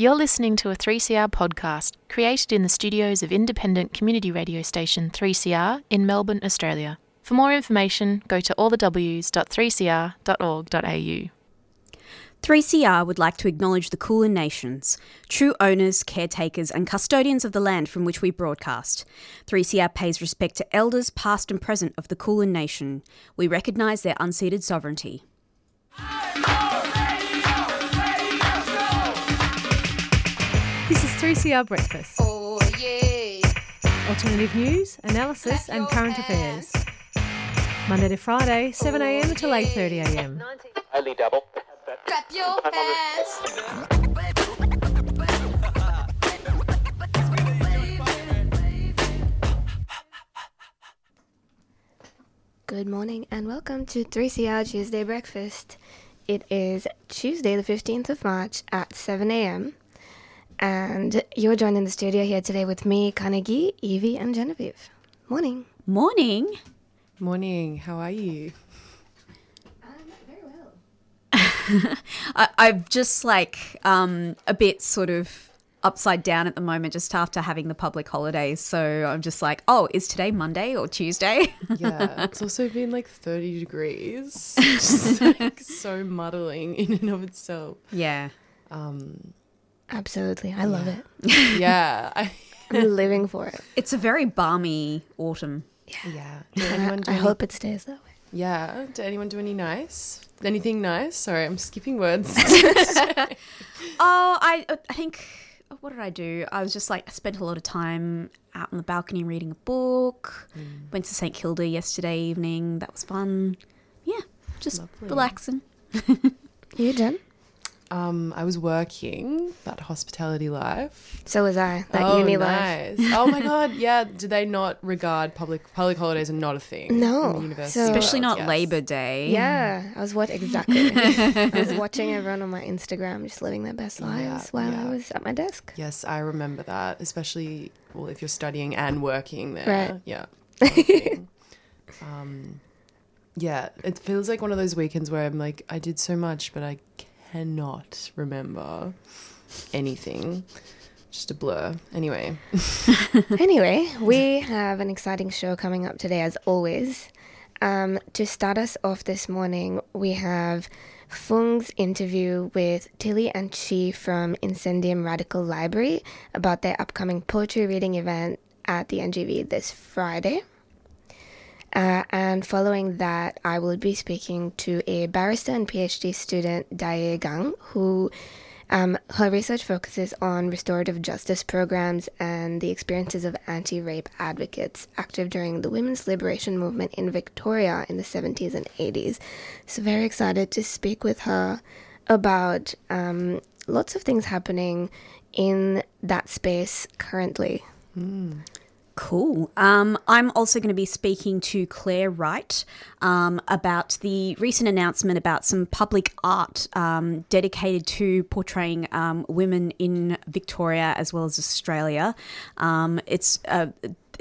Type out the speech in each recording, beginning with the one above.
You're listening to a 3CR podcast created in the studios of independent community radio station 3CR in Melbourne, Australia. For more information, go to allthews.3cr.org.au. 3CR would like to acknowledge the Kulin Nations, true owners, caretakers, and custodians of the land from which we broadcast. 3CR pays respect to elders past and present of the Kulin Nation. We recognise their unceded sovereignty. 3CR Breakfast. Oh yeah. Alternative news, analysis, and current affairs. Monday to Friday, 7am till 8.30am. Only double. Clap your hands. Good morning and welcome to 3CR Tuesday Breakfast. It is Tuesday, the 15th of March at 7 a.m. And you're joined in the studio here today with me, Carnegie, Evie, and Genevieve. Morning. Morning. Morning, how are you? I'm very well. I, I'm just like um, a bit sort of upside down at the moment just after having the public holidays. So I'm just like, oh, is today Monday or Tuesday? Yeah, it's also been like 30 degrees. Just like so muddling in and of itself. yeah. Um, Absolutely. I love it. yeah, I, I'm living for it. It's a very balmy autumn. yeah. Did anyone do I any, hope it stays that way. Yeah, did anyone do any nice? Anything nice? Sorry, I'm skipping words. Oh, I, I think, what did I do? I was just like, I spent a lot of time out on the balcony reading a book. Mm. Went to St. Kilda yesterday evening. That was fun. Yeah, just Lovely. relaxing. You, Jen? Um, I was working that hospitality life. So was I. That oh, uni life. oh my god, yeah. Do they not regard public public holidays are not a thing? No, in the so- Especially not yes. Labor Day. Yeah, I was what exactly. I was watching everyone on my Instagram just living their best lives while yeah. I was at my desk. Yes, I remember that, especially well if you're studying and working there. Right. Yeah. kind of thing. um, yeah, it feels like one of those weekends where I'm like, I did so much, but I cannot remember anything. Just a blur. Anyway, anyway, we have an exciting show coming up today, as always. Um, to start us off this morning, we have Fung's interview with Tilly and Chi from Incendium Radical Library about their upcoming poetry reading event at the NGV this Friday. Uh, and following that, I will be speaking to a barrister and PhD student, Dae Gang, who um, her research focuses on restorative justice programs and the experiences of anti rape advocates active during the women's liberation movement in Victoria in the 70s and 80s. So, very excited to speak with her about um, lots of things happening in that space currently. Cool. Um, I'm also going to be speaking to Claire Wright um, about the recent announcement about some public art um, dedicated to portraying um, women in Victoria as well as Australia. Um, it's uh,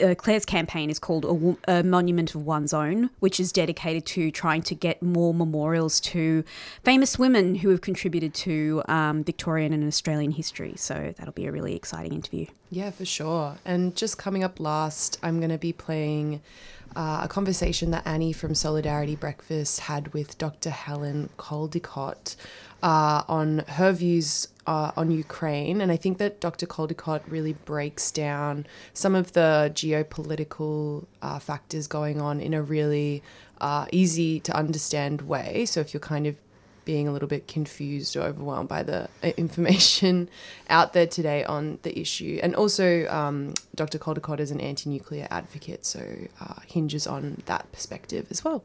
uh, Claire's campaign is called a, a Monument of One's Own, which is dedicated to trying to get more memorials to famous women who have contributed to um, Victorian and Australian history. So that'll be a really exciting interview. yeah, for sure. And just coming up last, I'm going to be playing uh, a conversation that Annie from Solidarity Breakfast had with Dr. Helen Caldicott uh, on her views uh, on Ukraine. And I think that Dr. Caldicott really breaks down some of the geopolitical uh, factors going on in a really uh, easy to understand way. So if you're kind of being a little bit confused or overwhelmed by the uh, information out there today on the issue. And also, um, Dr. Caldicott is an anti nuclear advocate, so uh, hinges on that perspective as well.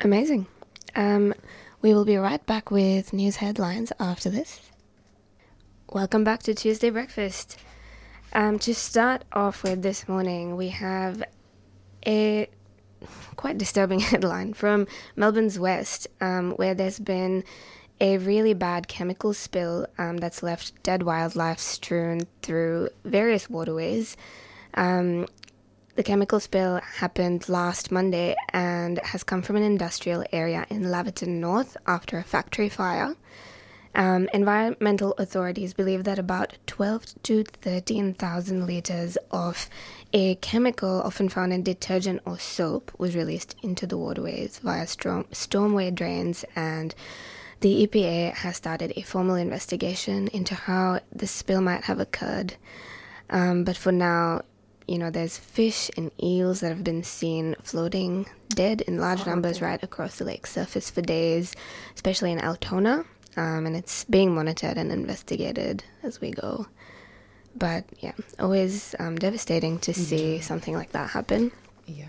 Amazing. Um, we will be right back with news headlines after this. Welcome back to Tuesday Breakfast. Um, to start off with this morning, we have a quite disturbing headline from Melbourne's West, um, where there's been a really bad chemical spill um, that's left dead wildlife strewn through various waterways. Um, the chemical spill happened last Monday and has come from an industrial area in Laverton North after a factory fire. Um, environmental authorities believe that about 12 to 13,000 liters of a chemical often found in detergent or soap was released into the waterways via storm- stormway drains, and the EPA has started a formal investigation into how the spill might have occurred. Um, but for now, you know, there's fish and eels that have been seen floating dead in large numbers right across the lake surface for days, especially in Altona. Um, and it's being monitored and investigated as we go. But yeah, always um, devastating to see something like that happen Yeah.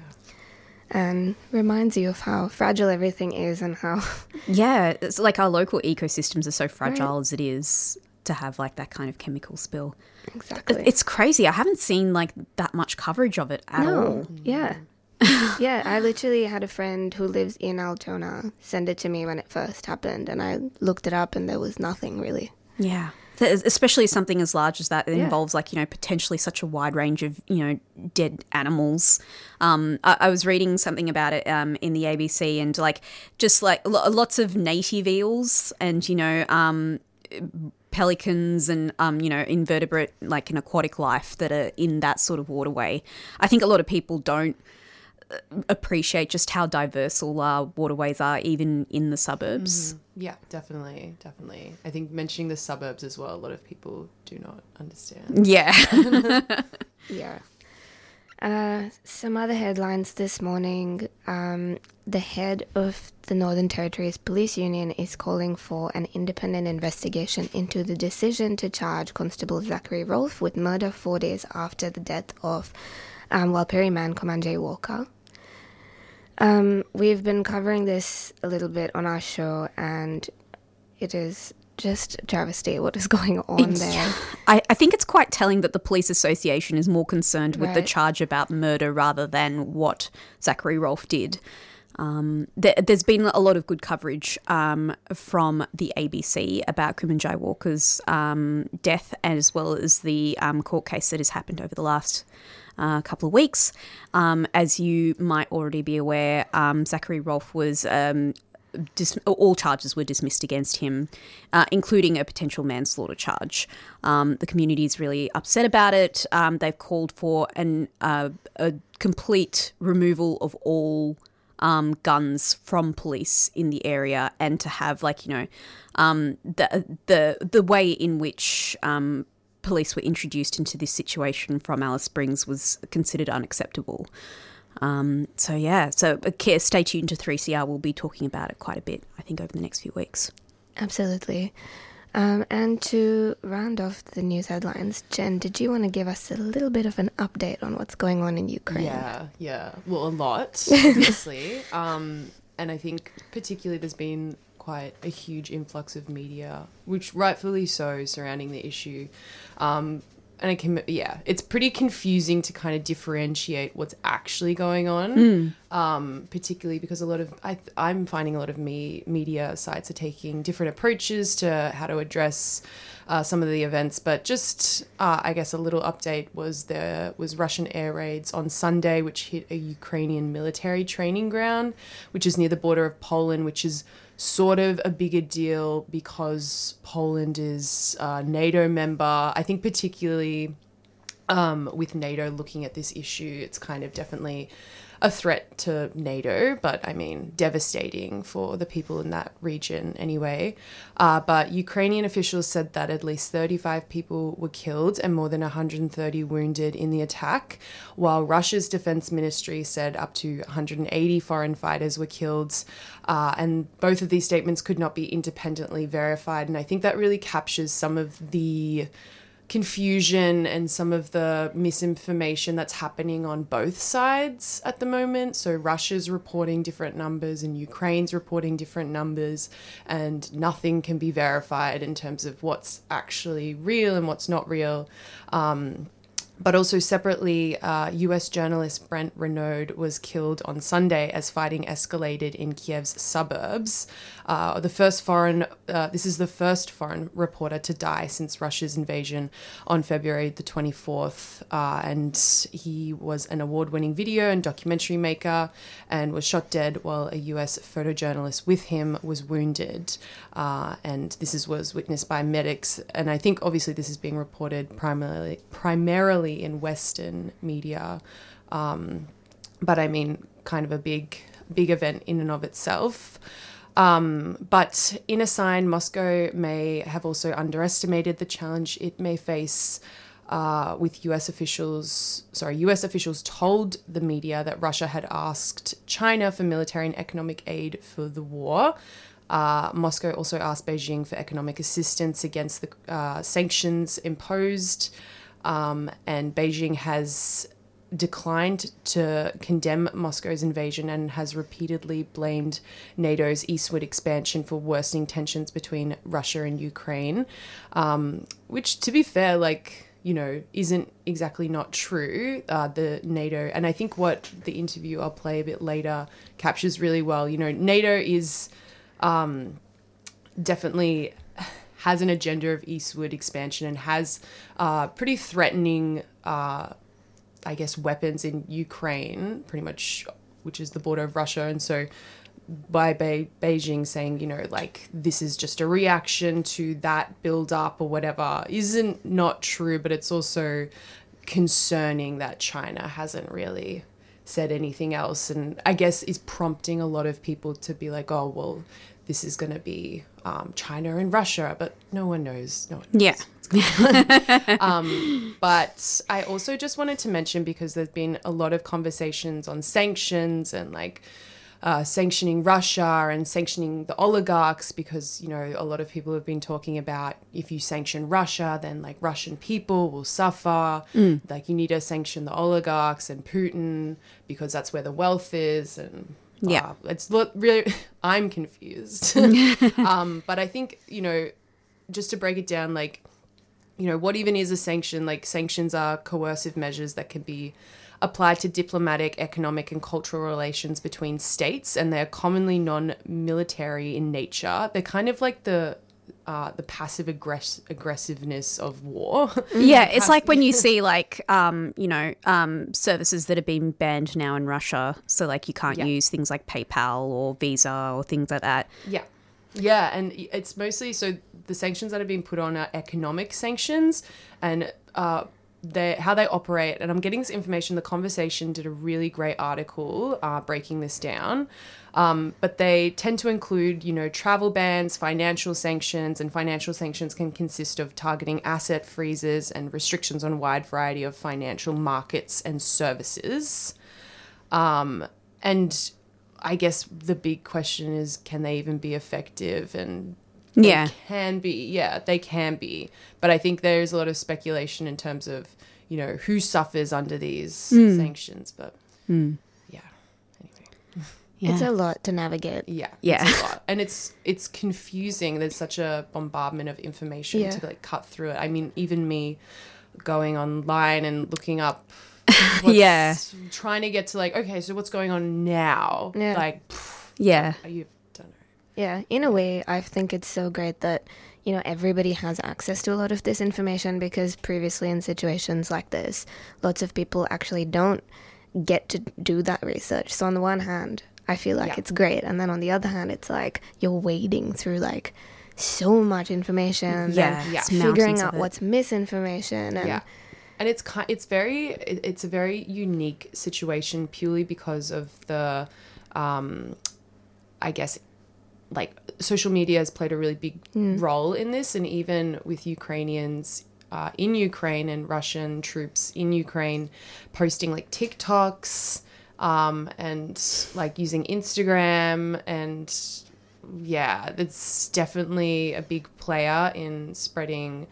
and reminds you of how fragile everything is and how Yeah, it's like our local ecosystems are so fragile as it is to have like that kind of chemical spill. exactly. It's crazy. I haven't seen like that much coverage of it at all. Yeah. yeah, I literally had a friend who lives in Altona send it to me when it first happened, and I looked it up, and there was nothing really. Yeah. Especially something as large as that that Yeah. involves like you know potentially such a wide range of you know dead animals. Um, I, I was reading something about it um, in the ABC and like just like lo- lots of native eels and you know um, pelicans and um, you know invertebrate like an aquatic life that are in that sort of waterway. I think a lot of people don't appreciate just how diverse all our waterways are, even in the suburbs. Yeah, definitely, definitely. I think mentioning the suburbs as well, a lot of people do not understand. Yeah. Yeah. Uh, some other headlines this morning. Um, the head of the Northern Territories Police Union is calling for an independent investigation into the decision to charge Constable Zachary Rolfe with murder four days after the death of um, Warlpiri man Kumanjayi Walker. Um, we've been covering this a little bit on our show, and it is just a travesty what is going on there. I, I think it's quite telling that the police association is more concerned with the charge about murder rather than what Zachary Rolfe did. Um, there, there's been a lot of good coverage um, from the ABC about Kumanjayi Walker's um, death, as well as the um, court case that has happened over the last uh, couple of weeks. Um, as you might already be aware, um, Zachary Rolfe was um, dis- all charges were dismissed against him, uh, including a potential manslaughter charge. Um, the community is really upset about it. Um, they've called for an uh, a complete removal of all um, guns from police in the area, and to have like you know um, the the the way in which um, police were introduced into this situation from Alice Springs was considered unacceptable. Um, so yeah, so okay, stay tuned to 3CR. We'll be talking about it quite a bit, I think, over the next few weeks. Absolutely. Um, and to round off the news headlines, Jen, did you want to give us a little bit of an update on what's going on in Ukraine? Yeah, yeah. Well, a lot, obviously. um, and I think particularly there's been quite a huge influx of media, which rightfully so, surrounding the issue. Um, and I can, yeah, it's pretty confusing to kind of differentiate what's actually going on. Um, particularly because a lot of I, I'm finding a lot of me media sites are taking different approaches to how to address uh, some of the events. But just, uh, I guess, a little update was there was Russian air raids on Sunday, which hit a Ukrainian military training ground, which is near the border of Poland, which is sort of a bigger deal because Poland is a NATO member. I think particularly um, with NATO looking at this issue, it's kind of definitely a threat to NATO, but I mean, devastating for the people in that region anyway. Uh, but Ukrainian officials said that at least 35 people were killed and more than 130 wounded in the attack, while Russia's defense ministry said up to 180 foreign fighters were killed. Uh, and both of these statements could not be independently verified. And I think that really captures some of the confusion and some of the misinformation that's happening on both sides at the moment. So Russia's reporting different numbers and Ukraine's reporting different numbers, and nothing can be verified in terms of what's actually real and what's not real. Um, but also separately, uh, US journalist Brent Renaud was killed on Sunday as fighting escalated in Kiev's suburbs. Uh, the first foreign, uh, this is the first foreign reporter to die since Russia's invasion on February the 24th. Uh, and he was an award winning video and documentary maker and was shot dead while a US photojournalist with him was wounded. Uh, and this is, was witnessed by medics. And I think obviously this is being reported primarily, primarily in Western media. Um, but I mean, kind of a big, big event in and of itself. Um, but in a sign, Moscow may have also underestimated the challenge it may face. Uh, with US officials, sorry, US officials told the media that Russia had asked China for military and economic aid for the war. Uh, Moscow also asked Beijing for economic assistance against the uh, sanctions imposed. Um, and Beijing has declined to condemn Moscow's invasion and has repeatedly blamed NATO's eastward expansion for worsening tensions between Russia and Ukraine. Um, which, to be fair, like, you know, isn't exactly not true. Uh, the NATO, and I think what the interview I'll play a bit later captures really well. You know, NATO is um, definitely has an agenda of eastward expansion and has uh, pretty threatening, uh, I guess, weapons in Ukraine, pretty much, which is the border of Russia. And so by Be- Beijing saying, you know, like this is just a reaction to that build up or whatever isn't not true, but it's also concerning that China hasn't really said anything else and I guess is prompting a lot of people to be like, oh, well, this is going to be um, China and Russia, but no one knows. No one knows Yeah. um, but I also just wanted to mention because there's been a lot of conversations on sanctions and like uh, sanctioning Russia and sanctioning the oligarchs because you know a lot of people have been talking about if you sanction Russia, then like Russian people will suffer. Like you need to sanction the oligarchs and Putin because that's where the wealth is and. Yeah. blah. it's really. I'm confused, um, but I think you know, just to break it down, like you know, what even is a sanction? Like, sanctions are coercive measures that can be applied to diplomatic, economic, and cultural relations between states, and they're commonly non military in nature. They're kind of like the uh, the passive aggress- aggressiveness of war. Yeah, it's like when you see like um, you know, um, services that have been banned now in Russia. So like you can't Yeah. use things like PayPal or Visa or things like that. Yeah. Yeah, and it's mostly so the sanctions that have been put on are economic sanctions and uh they how they operate and I'm getting this information the conversation did a really great article uh, breaking this down um, but they tend to include you know travel bans financial sanctions and financial sanctions can consist of targeting asset freezes and restrictions on a wide variety of financial markets and services um, and I guess the big question is can they even be effective? And they Yeah. can be. Yeah, they can be. But I think there's a lot of speculation in terms of, you know, who suffers under these Hmm. sanctions. But anyway. Yeah. It's a lot to navigate. Yeah, Yeah. it's a lot. and it's it's confusing. There's such a bombardment of information Yeah. to like cut through it. I mean, even me going online and looking up, what's- Yeah. trying to get to like, okay, so what's going on now? Yeah. Like, pff, yeah. you don't know. Yeah, in a way, I think it's so great that, you know, everybody has access to a lot of this information because previously in situations like this, lots of people actually don't get to do that research. So on the one hand, I feel like Yeah. it's great, and then on the other hand, it's like you're wading through like so much information, Yeah, and it's figuring out what's misinformation, and yeah. And it's ki- it's very it's a very unique situation purely because of the um i guess like social media has played a really big role in this. And even with ukrainians uh, in ukraine and russian troops in ukraine posting like tiktoks um, and like using instagram and yeah it's definitely a big player in spreading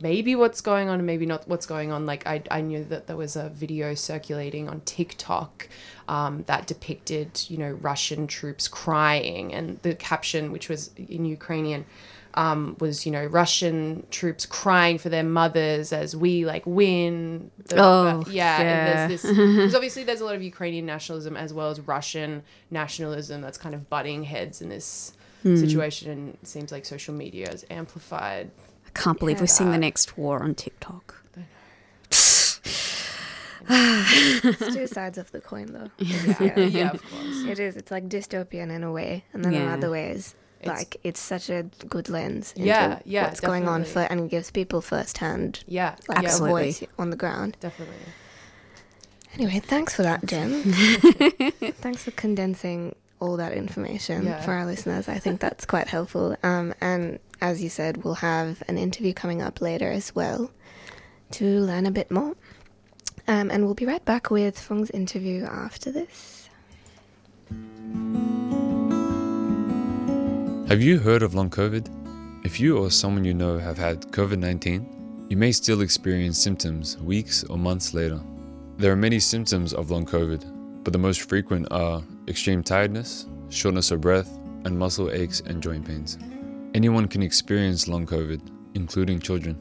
maybe what's going on and maybe not what's going on. Like I, I knew that there was a video circulating on TikTok um, that depicted, you know, Russian troops crying, and the caption, which was in Ukrainian, um, was you know Russian troops crying for their mothers as we like win. The, Oh, yeah. yeah. And there's this because obviously there's a lot of Ukrainian nationalism as well as Russian nationalism that's kind of butting heads in this Hmm. situation, and it seems like social media has amplified. I can't believe we're seeing the next war on TikTok. It's two sides of the coin, though. Yeah, yeah, of course. It is. It's like dystopian in a way, and then in Yeah. other ways, It's- like it's such a good lens into Yeah, yeah, what's going on for, definitely. and gives people firsthand Yeah, like yeah, Absolutely. voice on the ground. definitely. Anyway, thanks for that, Jen. thanks for condensing all that information Yeah. for our listeners. I think that's quite helpful. Um, and as you said, we'll have an interview coming up later as well to learn a bit more. Um, and we'll be right back with Fung's interview after this. Have you heard of long COVID? If you or someone you know have had COVID 19, you may still experience symptoms weeks or months later. There are many symptoms of long COVID, but the most frequent are extreme tiredness, shortness of breath, and muscle aches and joint pains. Anyone can experience long COVID, including children.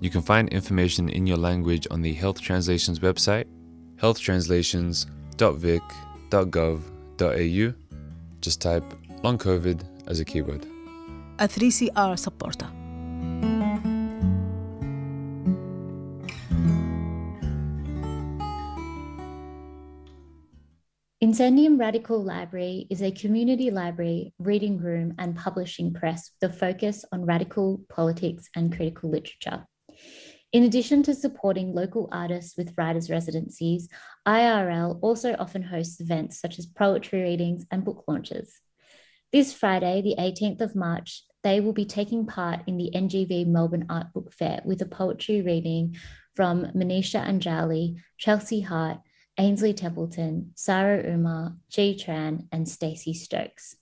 You can find information in your language on the Health Translations website, healthtranslations.vic.gov.au. Just type long COVID as a keyword. a 3CR supporter. Incendium Radical Library is a community library, reading room, and publishing press with a focus on radical politics and critical literature. In addition to supporting local artists with writers' residencies, IRL also often hosts events such as poetry readings and book launches. This Friday, the 18th of March, they will be taking part in the NGV Melbourne Art Book Fair with a poetry reading from Manisha Anjali, Chelsea Hart, Ainsley Templeton, Saaro Umar, Chi Tran, and Stacey Stokes.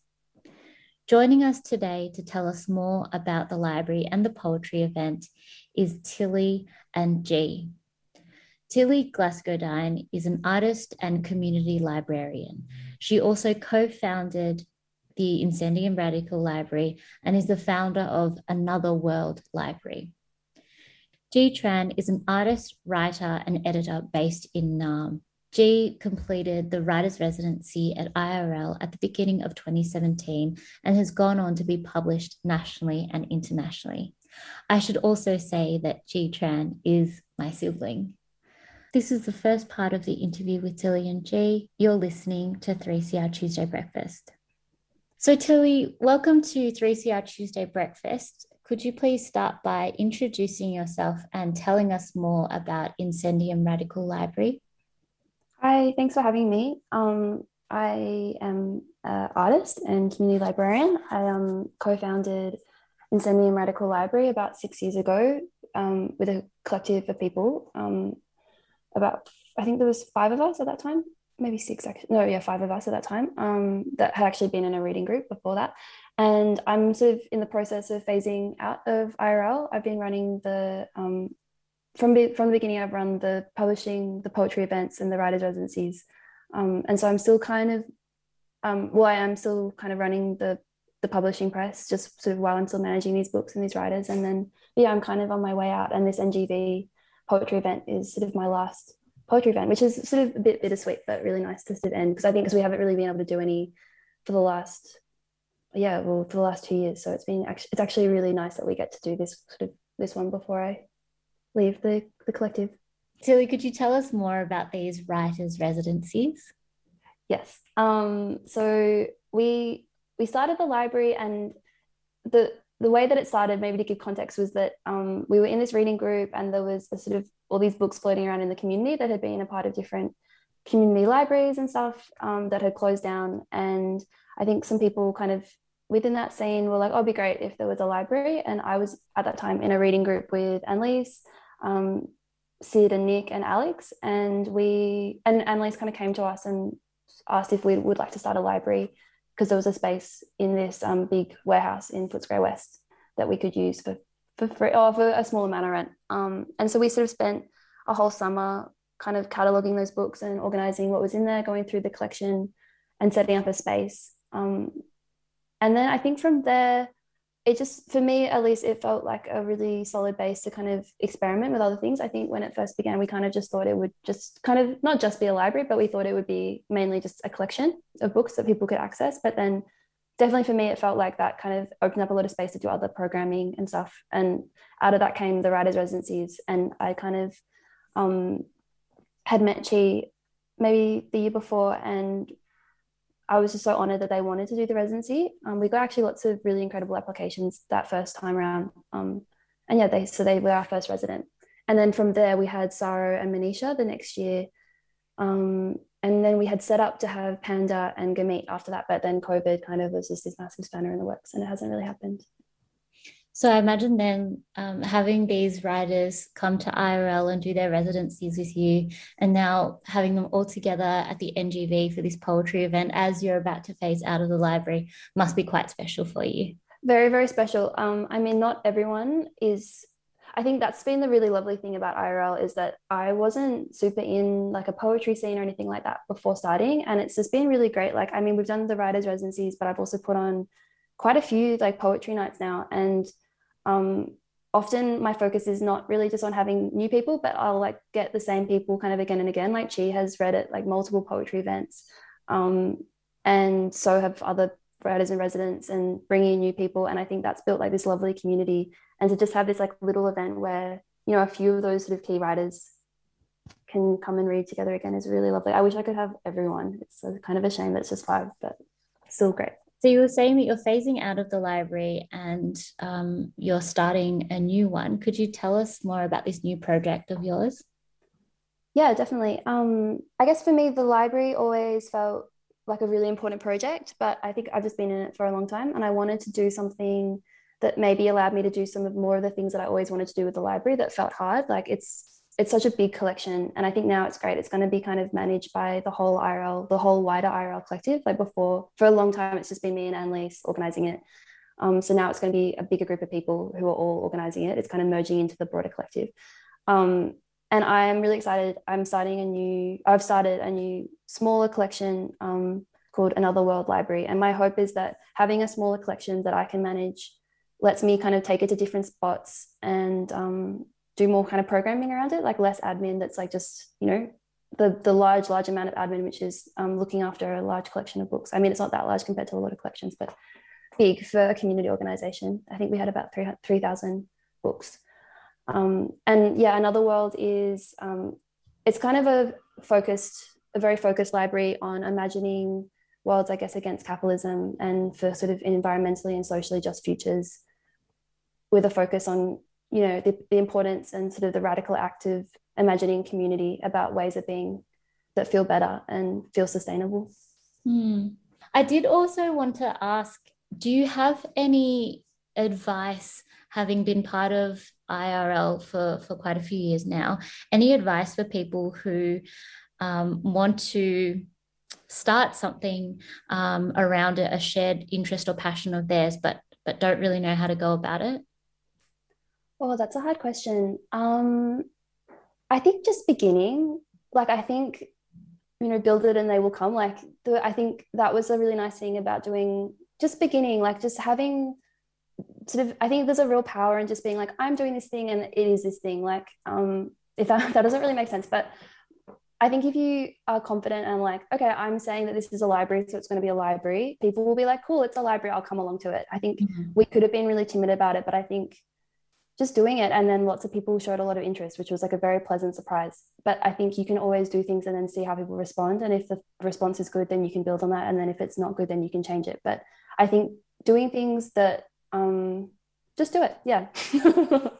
Joining us today to tell us more about the library and the poetry event is Tilly and Chi. Tilly Glasgowdine is an artist and community librarian. She also co founded the Incendium Radical Library and is the founder of Another World Library. Chi Tran is an artist, writer, and editor based in Naarm. Chi completed the writer's residency at IRL at the beginning of 2017 and has gone on to be published nationally and internationally. I should also say that Chi Tran is my sibling. This is the first part of the interview with Tilly and Chi. You're listening to 3CR Tuesday Breakfast. So, Tilly, welcome to 3CR Tuesday Breakfast. Could you please start by introducing yourself and telling us more about Incendium Radical Library? Hi, thanks for having me. Um, I am an artist and community librarian. I um, co-founded Incendium Radical Library about six years ago um, with a collective of people. Um, about, I think there was five of us at that time, maybe six actually. No, yeah, five of us at that time um, that had actually been in a reading group before that. And I'm sort of in the process of phasing out of IRL. I've been running the um, from be, from the beginning, I've run the publishing, the poetry events, and the writers' residencies, um, and so I'm still kind of, um, well, I am still kind of running the the publishing press, just sort of while I'm still managing these books and these writers, and then yeah, I'm kind of on my way out, and this NGV poetry event is sort of my last poetry event, which is sort of a bit bittersweet, but really nice to sort of end because I think because we haven't really been able to do any for the last, yeah, well, for the last two years, so it's been actually it's actually really nice that we get to do this sort of this one before I leave the, the collective. Tilly, could you tell us more about these writers' residencies? Yes. Um, so we we started the library, and the the way that it started, maybe to give context, was that um, we were in this reading group, and there was a sort of all these books floating around in the community that had been a part of different community libraries and stuff um, that had closed down. And I think some people kind of within that scene were like, "Oh, it'd be great if there was a library." And I was at that time in a reading group with Annalise, um, Sid, and Nick and Alex, and we and Annalise kind of came to us and asked if we would like to start a library because there was a space in this um, big warehouse in Footscray West that we could use for for free or for a small amount of rent. Um, and so we sort of spent a whole summer kind of cataloging those books and organizing what was in there, going through the collection, and setting up a space. Um, and then I think from there, it just for me at least it felt like a really solid base to kind of experiment with other things i think when it first began we kind of just thought it would just kind of not just be a library but we thought it would be mainly just a collection of books that people could access but then definitely for me it felt like that kind of opened up a lot of space to do other programming and stuff and out of that came the writers residencies and i kind of um, had met chi maybe the year before and I was just so honored that they wanted to do the residency. Um, we got actually lots of really incredible applications that first time around. Um, and yeah, they so they were our first resident. And then from there, we had Saaro and Manisha the next year. Um, and then we had set up to have Panda and Gurmeet after that, but then COVID kind of was just this massive spanner in the works, and it hasn't really happened. So I imagine then um, having these writers come to IRL and do their residencies with you, and now having them all together at the NGV for this poetry event as you're about to phase out of the library must be quite special for you. Very, very special. Um, I mean, not everyone is. I think that's been the really lovely thing about IRL is that I wasn't super in like a poetry scene or anything like that before starting, and it's just been really great. Like, I mean, we've done the writers' residencies, but I've also put on quite a few like poetry nights now, and um, often my focus is not really just on having new people, but I'll like get the same people kind of again and again. Like Chi has read at like multiple poetry events, um, and so have other writers and residents, and bringing in new people. And I think that's built like this lovely community. And to just have this like little event where you know a few of those sort of key writers can come and read together again is really lovely. I wish I could have everyone. It's kind of a shame that it's just five, but still great. So you were saying that you're phasing out of the library and um, you're starting a new one. Could you tell us more about this new project of yours? Yeah, definitely. Um, I guess for me, the library always felt like a really important project, but I think I've just been in it for a long time and I wanted to do something that maybe allowed me to do some of more of the things that I always wanted to do with the library that felt hard. Like it's it's such a big collection and i think now it's great. It's going to be kind of managed by the whole irl the whole wider irl collective. Like before for a long time it's just been me and annalise organizing it. Um, so now it's going to be a bigger group of people who are all organizing it. It's kind of merging into the broader collective. Um, and i'm really excited. I'm starting a new i've started a new smaller collection um, called another world library. And my hope is that having a smaller collection that i can manage lets me kind of take it to different spots and um, do more kind of programming around it, like less admin that's like just, you know, the the large, large amount of admin, which is um, looking after a large collection of books. I mean, it's not that large compared to a lot of collections, but big for a community organization. I think we had about 3,000 books. Um, and yeah, Another World is, um, it's kind of a focused, a very focused library on imagining worlds, I guess, against capitalism and for sort of environmentally and socially just futures with a focus on you know the, the importance and sort of the radical act of imagining community about ways of being that feel better and feel sustainable mm. i did also want to ask do you have any advice having been part of irl for for quite a few years now any advice for people who um, want to start something um, around a shared interest or passion of theirs but but don't really know how to go about it Oh, that's a hard question. Um, I think just beginning, like I think, you know, build it and they will come. Like the, I think that was a really nice thing about doing just beginning, like just having sort of. I think there's a real power in just being like, I'm doing this thing and it is this thing. Like, um, if that that doesn't really make sense, but I think if you are confident and like, okay, I'm saying that this is a library, so it's going to be a library, people will be like, cool, it's a library, I'll come along to it. I think mm-hmm. we could have been really timid about it, but I think just doing it. And then lots of people showed a lot of interest which was like a very pleasant surprise. But i think you can always do things and then see how people respond. And if the response is good then you can build on that. And then if it's not good then you can change it. But i think doing things that um just do it. Yeah.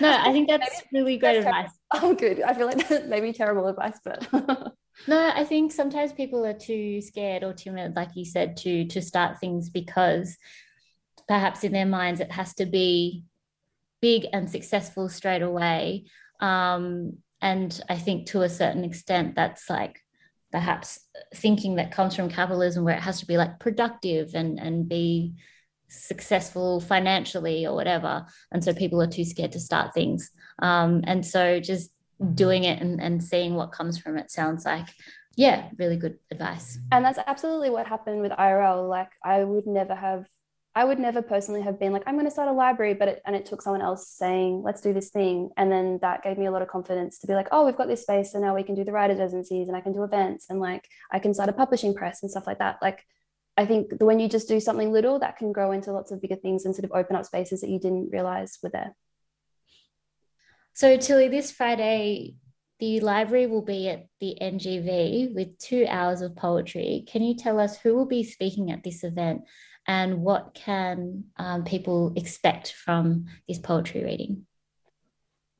No i think that's really great that's advice. Oh good. I feel like that may be terrible advice but no i think sometimes people are too scared or timid like you said to to start things because perhaps in their minds it has to be big and successful straight away. Um, and I think to a certain extent, that's like perhaps thinking that comes from capitalism where it has to be like productive and, and be successful financially or whatever. And so people are too scared to start things. Um, and so just doing it and, and seeing what comes from it sounds like yeah really good advice and that's absolutely what happened with irl like i would never have I would never personally have been like, I'm going to start a library, but it, and it took someone else saying, let's do this thing. And then that gave me a lot of confidence to be like, oh, we've got this space. So now we can do the writers residencies and I can do events and like I can start a publishing press and stuff like that. Like, I think when you just do something little, that can grow into lots of bigger things and sort of open up spaces that you didn't realize were there. So, Tilly, this Friday, the library will be at the NGV with two hours of poetry. Can you tell us who will be speaking at this event and what can um, people expect from this poetry reading?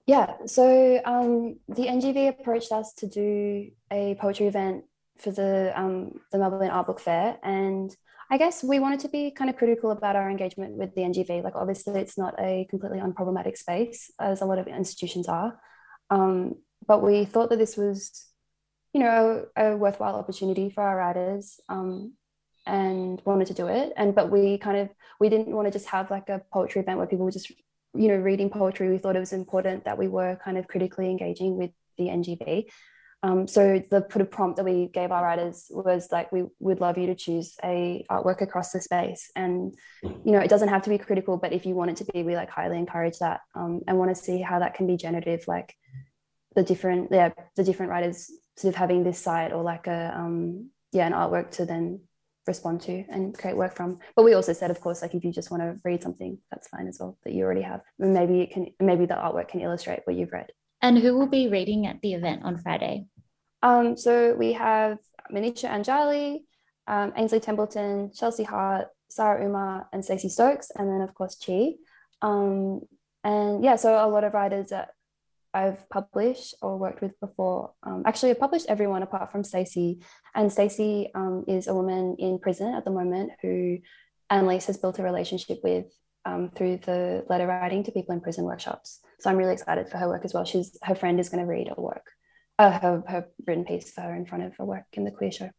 Yeah, so um, the NGV approached us to do a poetry event for the um, the Melbourne Art Book Fair, and I guess we wanted to be kind of critical about our engagement with the NGV. Like, obviously, it's not a completely unproblematic space, as a lot of institutions are, um, but we thought that this was, you know, a, a worthwhile opportunity for our writers. Um, and wanted to do it. And but we kind of we didn't want to just have like a poetry event where people were just you know reading poetry. We thought it was important that we were kind of critically engaging with the ngv um, so the put a prompt that we gave our writers was like we would love you to choose a artwork across the space. And you know it doesn't have to be critical but if you want it to be we like highly encourage that um, and want to see how that can be generative like the different yeah the different writers sort of having this site or like a um, yeah an artwork to then respond to and create work from. But we also said, of course, like if you just want to read something, that's fine as well that you already have. And maybe it can, maybe the artwork can illustrate what you've read. And who will be reading at the event on Friday? Um, so we have Manisha Anjali, um, Ainsley Templeton, Chelsea Hart, Saaro Umar, and Stacey Stokes, and then of course Chi. Um, and yeah, so a lot of writers that I've published or worked with before. Um, actually, I've published everyone apart from Stacey. And Stacey um, is a woman in prison at the moment who Annalise has built a relationship with um, through the letter writing to people in prison workshops. So I'm really excited for her work as well. She's her friend is going to read her work, uh, her, her written piece for her in front of her work in the queer show.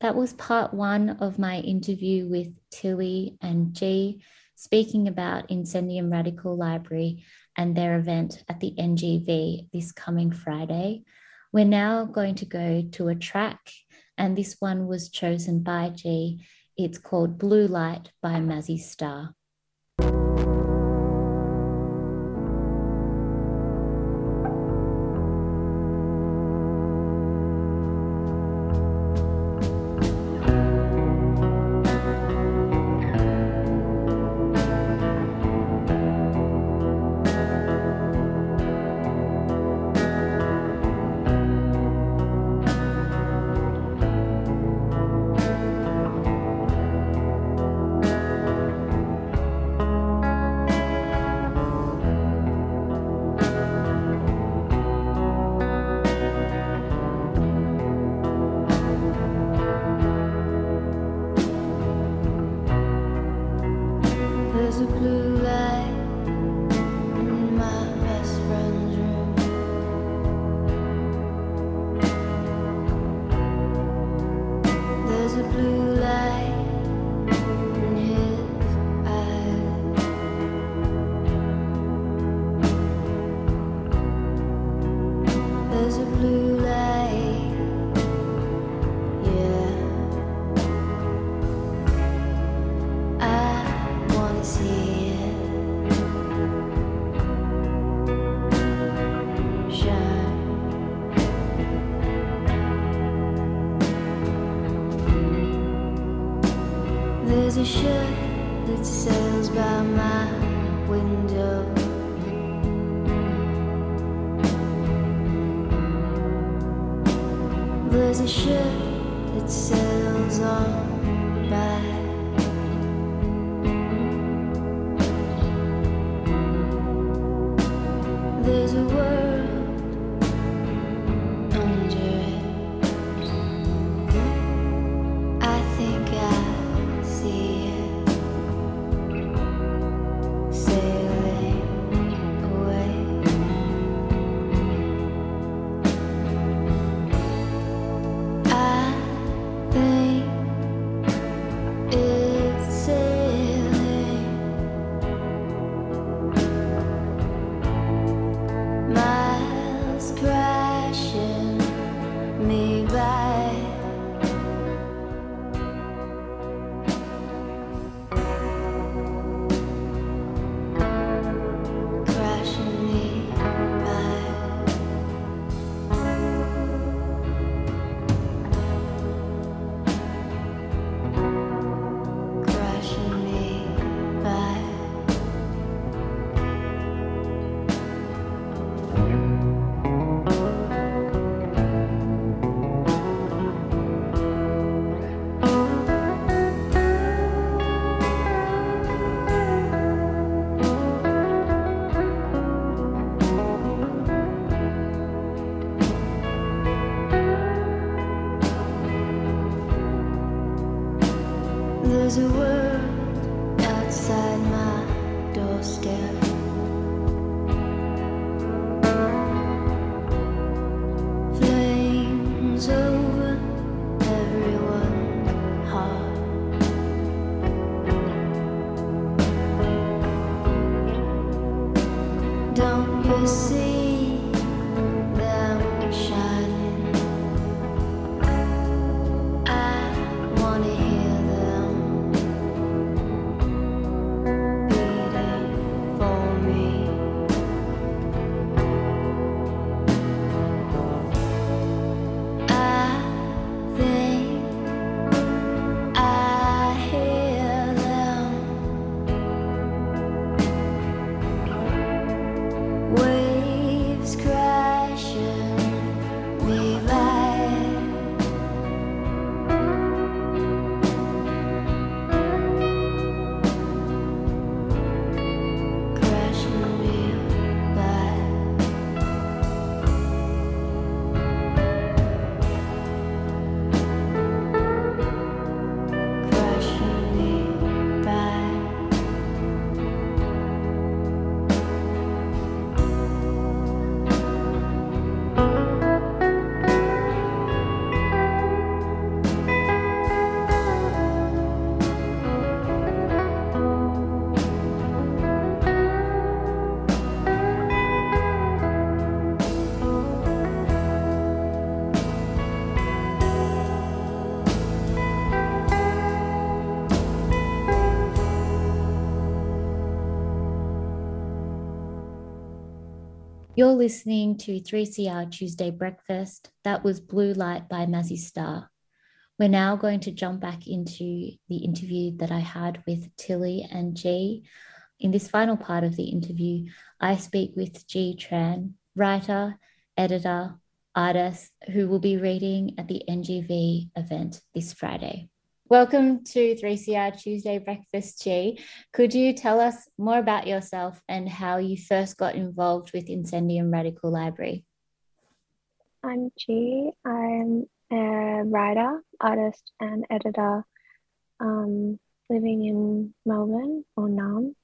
That was part one of my interview with Tilly and Chi, speaking about Incendium Radical Library and their event at the NGV this coming Friday. We're now going to go to a track, and this one was chosen by Chi. It's called Blue Light by Mazzy Star. t-shirt that sails by my window. There's a ship that sails on. You're listening to 3CR Tuesday Breakfast. That was Blue Light by Mazzy Star. We're now going to jump back into the interview that I had with Tilly and Chi. In this final part of the interview, I speak with Chi Tran, writer, editor, artist, who will be reading at the NGV event this Friday. Welcome to 3CR Tuesday Breakfast, Chi. Could you tell us more about yourself and how you first got involved with Incendium Radical Library? I'm Chi. I'm a writer, artist, and editor um, living in Melbourne or Naarm.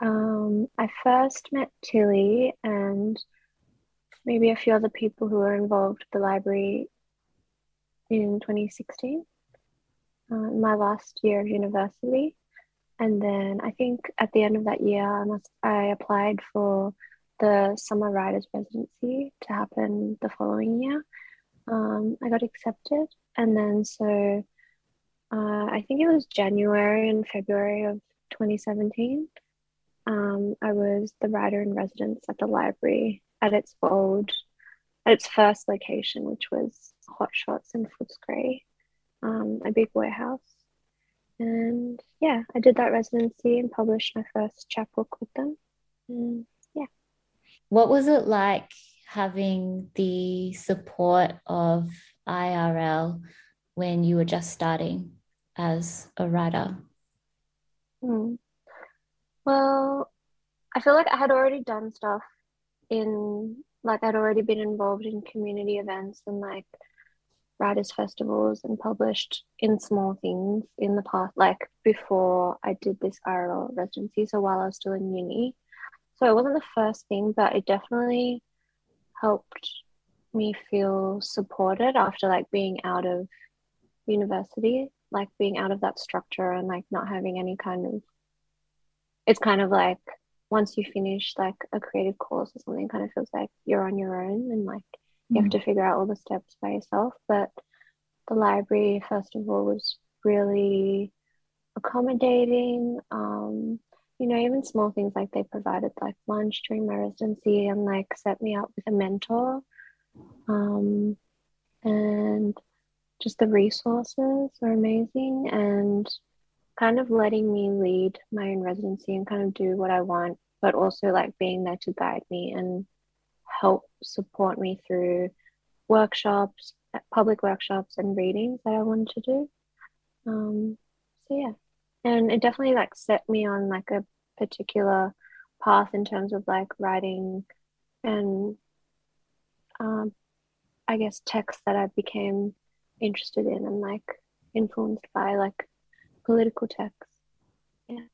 Um, I first met Tilly and maybe a few other people who were involved with the library in 2016, uh, my last year of university. And then I think at the end of that year, I, must, I applied for the summer writers residency to happen the following year. Um, I got accepted, and then so uh, I think it was January and February of 2017. Um, I was the writer in residence at the library at its old, at its first location, which was Hot Shots in Footscray, um, a big warehouse. And yeah, I did that residency and published my first chapbook with them. And yeah. What was it like having the support of IRL when you were just starting as a writer? Hmm. Well, I feel like I had already done stuff in, like, I'd already been involved in community events and like writers' festivals and published in small things in the past, like before I did this IRL residency. So while I was still in uni. So it wasn't the first thing, but it definitely helped me feel supported after like being out of university, like being out of that structure and like not having any kind of it's kind of like once you finish like a creative course or something, kind of feels like you're on your own and like you have to figure out all the steps by yourself. But the library, first of all, was really accommodating. Um, you know, even small things like they provided like lunch during my residency and like set me up with a mentor. Um, and just the resources are amazing and kind of letting me lead my own residency and kind of do what I want, but also like being there to guide me and help support me through workshops, public workshops, and readings that I wanted to do. Um, so yeah, and it definitely like set me on like a particular path in terms of like writing and um, I guess texts that I became interested in and like influenced by like political texts. Yeah.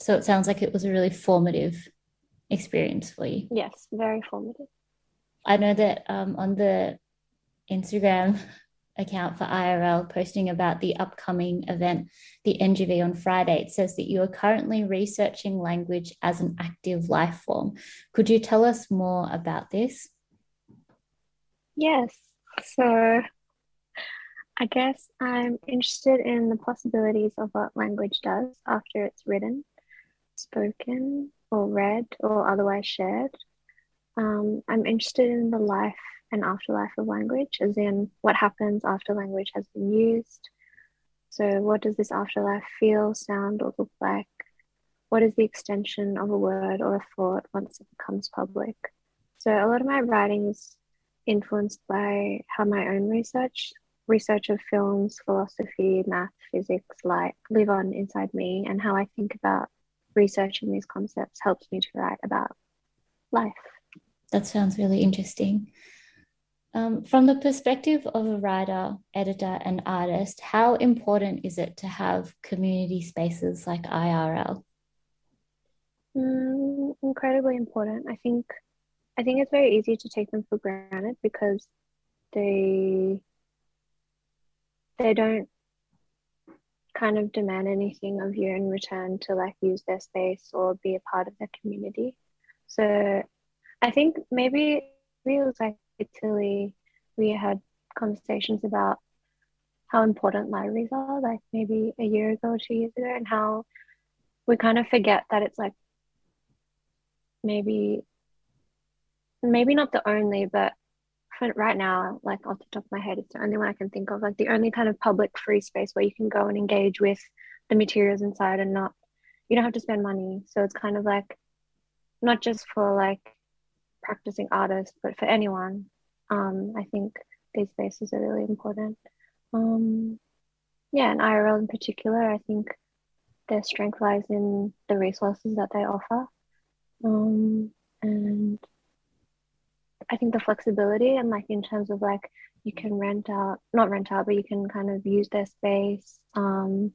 So it sounds like it was a really formative experience for you. Yes, very formative. I know that um, on the Instagram account for IRL posting about the upcoming event, the NGV on Friday, it says that you are currently researching language as an active life form. Could you tell us more about this? Yes. So I guess I'm interested in the possibilities of what language does after it's written, spoken, or read, or otherwise shared. Um, I'm interested in the life and afterlife of language, as in what happens after language has been used. So, what does this afterlife feel, sound, or look like? What is the extension of a word or a thought once it becomes public? So, a lot of my writing is influenced by how my own research, research of films, philosophy, math, physics, like live on inside me, and how I think about researching these concepts helps me to write about life. That sounds really interesting. Um, from the perspective of a writer, editor, and artist, how important is it to have community spaces like IRL? Mm, incredibly important. I think I think it's very easy to take them for granted because they they don't kind of demand anything of you in return to like use their space or be a part of their community. So I think maybe it was like Tilly we had conversations about how important libraries are, like maybe a year ago, two years ago, and how we kind of forget that it's like maybe maybe not the only, but for right now, like off the top of my head, it's the only one I can think of, like the only kind of public free space where you can go and engage with the materials inside and not you don't have to spend money. So it's kind of like not just for like practicing artists, but for anyone. Um, I think these spaces are really important. Um, yeah, and IRL in particular, I think their strength lies in the resources that they offer. Um, and I think the flexibility and like in terms of like you can rent out, not rent out, but you can kind of use their space um,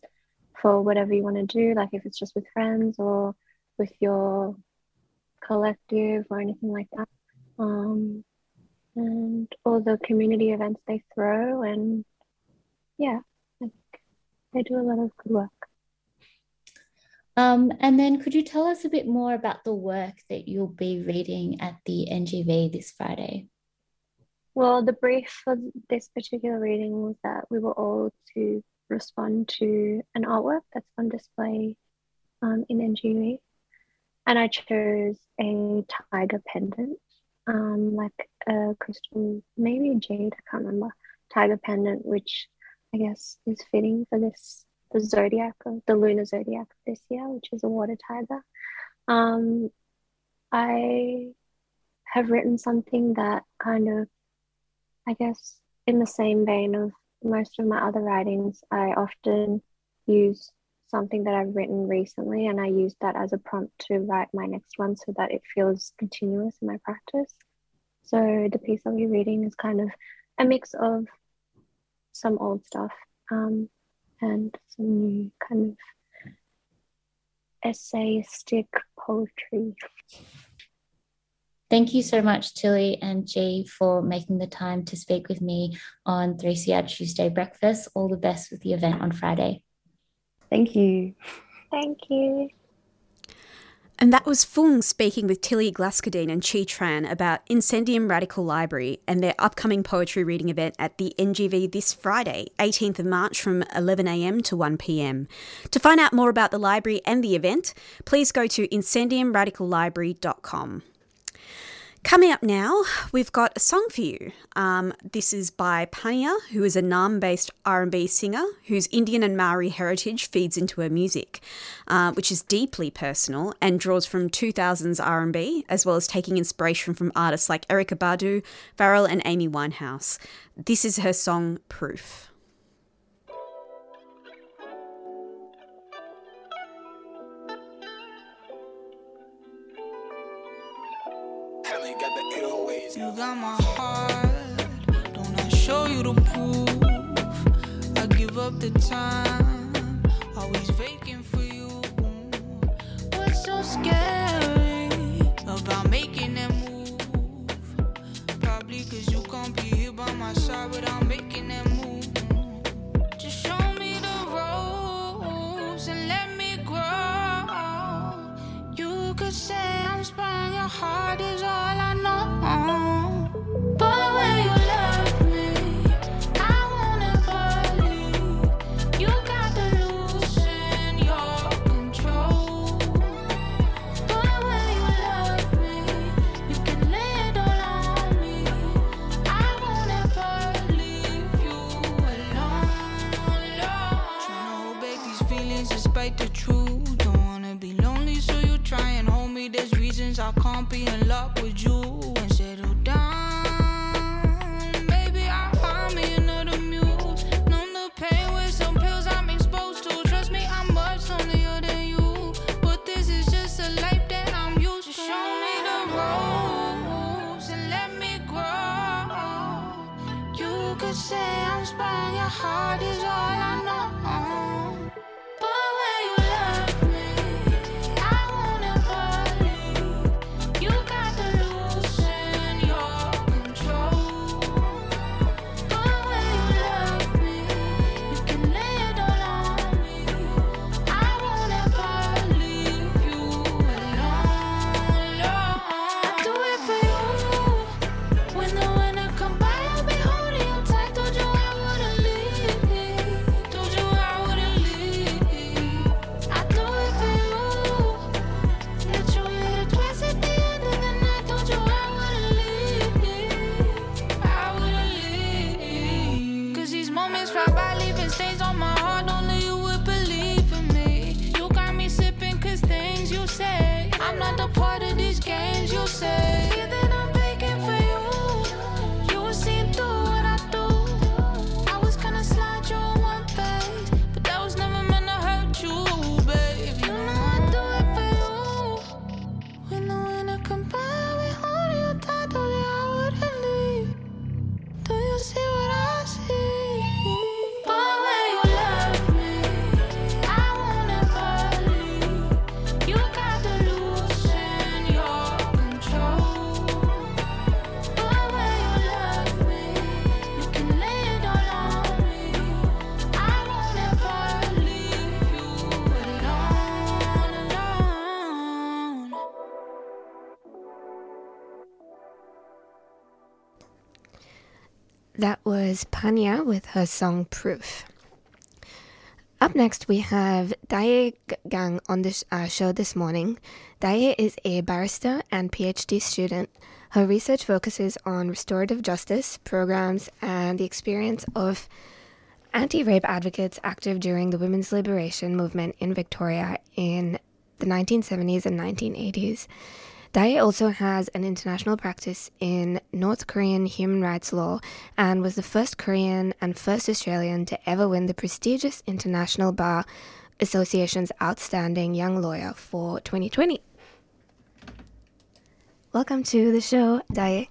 for whatever you want to do, like if it's just with friends or with your collective or anything like that. Um, and all the community events they throw, and yeah, like they do a lot of good work. Um, and then could you tell us a bit more about the work that you'll be reading at the NGV this Friday? Well, the brief for this particular reading was that we were all to respond to an artwork that's on display um, in NGV. And I chose a tiger pendant, um, like a crystal, maybe jade, I can't remember, tiger pendant, which I guess is fitting for this the zodiac of the lunar zodiac this year, which is a water tiger. Um, I have written something that kind of, I guess, in the same vein of most of my other writings, I often use something that I've written recently and I use that as a prompt to write my next one so that it feels continuous in my practice. So the piece I'll be reading is kind of a mix of some old stuff um, and some new kind of essayistic poetry. Thank you so much, Tilly and Chi, for making the time to speak with me on 3CR Tuesday Breakfast. All the best with the event on Friday. Thank you. Thank you. And that was Fung speaking with Tilly Glaskadine and Chi Tran about Incendium Radical Library and their upcoming poetry reading event at the NGV this Friday, 18th of March from 11am to 1pm. To find out more about the library and the event, please go to incendiumradicallibrary.com. Coming up now, we've got a song for you. Um, this is by Pania, who is a Naarm-based R&B singer whose Indian and Maori heritage feeds into her music, uh, which is deeply personal and draws from 2000s R&B, as well as taking inspiration from artists like Erykah Badu, Pharrell, and Amy Winehouse. This is her song "Proof." Got my heart, don't I show you the proof? I give up the time, always vacant for you. What's so scary about making that move? Probably cause you can't be here by my side without making that move. Just show me the ropes and let me grow. You could say I'm sprung, your heart is all Be in love was Pania with her song Proof. Up next, we have Daye Gang on the uh, show this morning. Daye is a barrister and PhD student. Her research focuses on restorative justice programs and the experience of anti rape advocates active during the women's liberation movement in Victoria in the 1970s and 1980s. Daye also has an international practice in North Korean human rights law and was the first Korean and first Australian to ever win the prestigious International Bar Association's Outstanding Young Lawyer for 2020. Welcome to the show, Daye.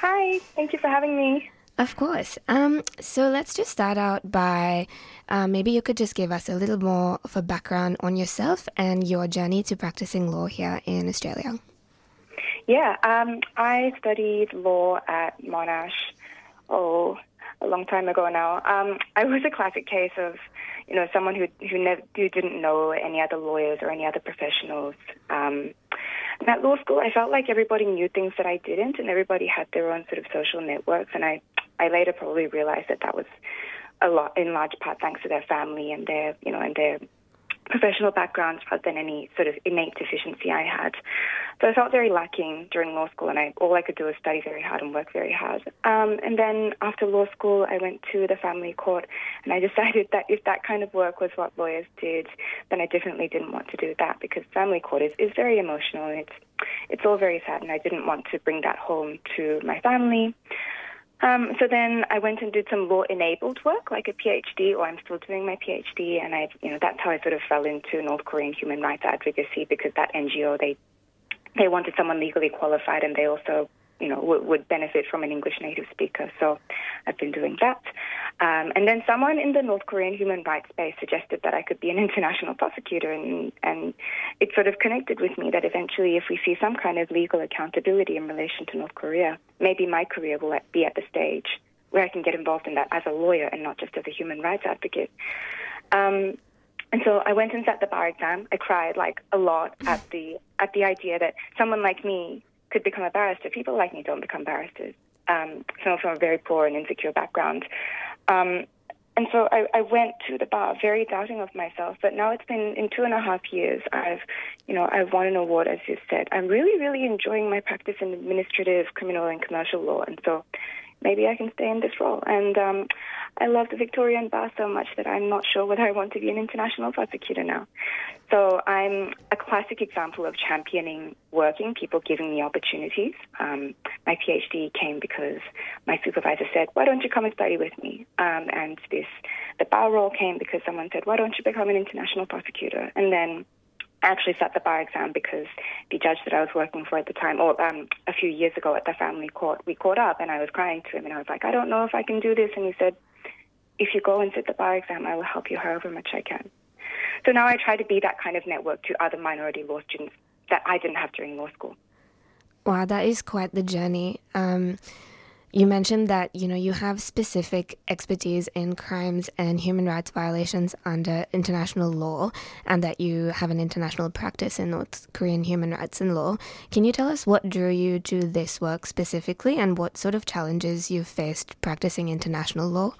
Hi, thank you for having me. Of course. Um, so let's just start out by uh, maybe you could just give us a little more of a background on yourself and your journey to practicing law here in Australia. Yeah, um, I studied law at Monash, oh, a long time ago now. Um, I was a classic case of, you know, someone who who, never, who didn't know any other lawyers or any other professionals. Um, and at law school, I felt like everybody knew things that I didn't, and everybody had their own sort of social networks. And I, I later probably realized that that was a lot, in large part, thanks to their family and their, you know, and their professional backgrounds rather than any sort of innate deficiency I had. So I felt very lacking during law school, and I, all I could do was study very hard and work very hard. Um, and then after law school, I went to the family court, and I decided that if that kind of work was what lawyers did, then I definitely didn't want to do that because family court is, is very emotional and it's it's all very sad, and I didn't want to bring that home to my family. Um, so then I went and did some law-enabled work, like a PhD, or I'm still doing my PhD, and I, you know, that's how I sort of fell into North Korean human rights advocacy because that NGO they they wanted someone legally qualified, and they also, you know, w- would benefit from an English native speaker. So I've been doing that. Um, and then someone in the North Korean human rights space suggested that I could be an international prosecutor, and, and it sort of connected with me that eventually, if we see some kind of legal accountability in relation to North Korea, maybe my career will be at the stage where I can get involved in that as a lawyer and not just as a human rights advocate. Um, and so I went and sat the bar exam. I cried like a lot at the at the idea that someone like me could become a barrister. People like me don't become barristers. Um, some from a very poor and insecure background. Um, and so I, I went to the bar very doubting of myself. But now it's been in two and a half years. I've, you know, I've won an award, as you said. I'm really, really enjoying my practice in administrative, criminal, and commercial law. And so maybe I can stay in this role. And um, I love the Victorian bar so much that I'm not sure whether I want to be an international prosecutor now. So I'm a classic example of championing working, people giving me opportunities. Um, my PhD came because my supervisor said, "Why don't you come and study with me?" Um, and this, the bar role came because someone said, "Why don't you become an international prosecutor?" And then actually sat the bar exam because the judge that I was working for at the time, or um, a few years ago at the family court, we caught up and I was crying to him and I was like, I don't know if I can do this. And he said, if you go and sit the bar exam, I will help you however much I can. So now I try to be that kind of network to other minority law students that I didn't have during law school. Wow, that is quite the journey. Um, you mentioned that you know you have specific expertise in crimes and human rights violations under international law, and that you have an international practice in North Korean human rights and law. Can you tell us what drew you to this work specifically, and what sort of challenges you've faced practicing international law?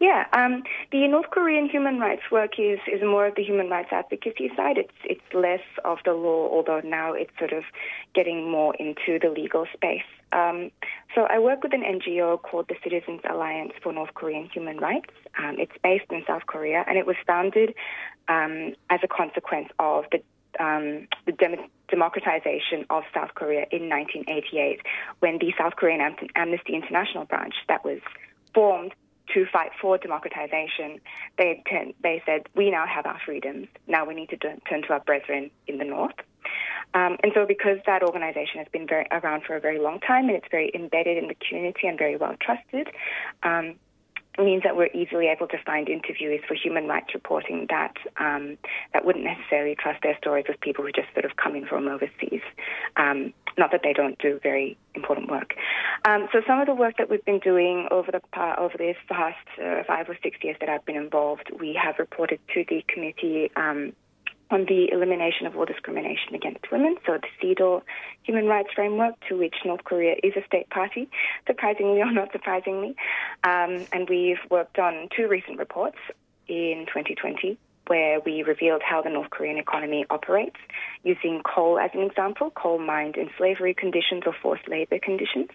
Yeah, um, the North Korean human rights work is, is more of the human rights advocacy side. It's it's less of the law, although now it's sort of getting more into the legal space. Um, so I work with an NGO called the Citizens Alliance for North Korean Human Rights. Um, it's based in South Korea, and it was founded um, as a consequence of the um, the dem- democratization of South Korea in 1988, when the South Korean Am- Amnesty International branch that was formed to fight for democratization, they turn, they said we now have our freedoms. Now we need to turn turn to our brethren in the north. Um, and so, because that organization has been very around for a very long time and it's very embedded in the community and very well trusted, um, means that we're easily able to find interviewees for human rights reporting that um, that wouldn't necessarily trust their stories with people who just sort of come in from overseas. Um, not that they don't do very important work. Um, so some of the work that we've been doing over the over this past uh, five or six years that I've been involved, we have reported to the committee. On the elimination of all discrimination against women, so the CEDAW human rights framework, to which North Korea is a state party, surprisingly or not surprisingly. Um, and we've worked on two recent reports in 2020 where we revealed how the North Korean economy operates, using coal as an example, coal mined in slavery conditions or forced labor conditions.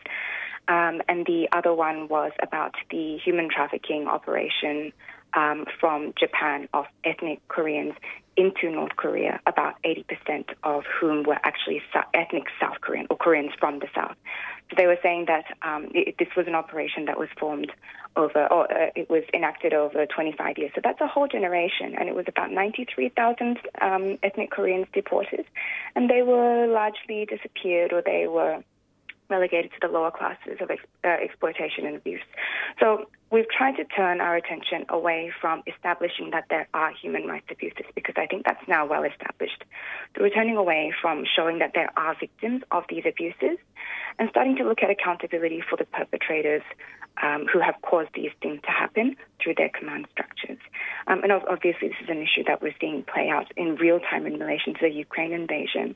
Um, and the other one was about the human trafficking operation um, from Japan of ethnic Koreans into North Korea, about 80% of whom were actually ethnic South Korean or Koreans from the South. So they were saying that um, it, this was an operation that was formed over, or uh, it was enacted over 25 years. So that's a whole generation, and it was about 93,000 um, ethnic Koreans deported, and they were largely disappeared or they were relegated to the lower classes of ex- uh, exploitation and abuse. So we've tried to turn our attention away from establishing that there are human rights abuses because I think that's now well established. We're turning away from showing that there are victims of these abuses and starting to look at accountability for the perpetrators um, who have caused these things to happen through their command structures. Um, and obviously, this is an issue that we're seeing play out in real time in relation to the Ukraine invasion.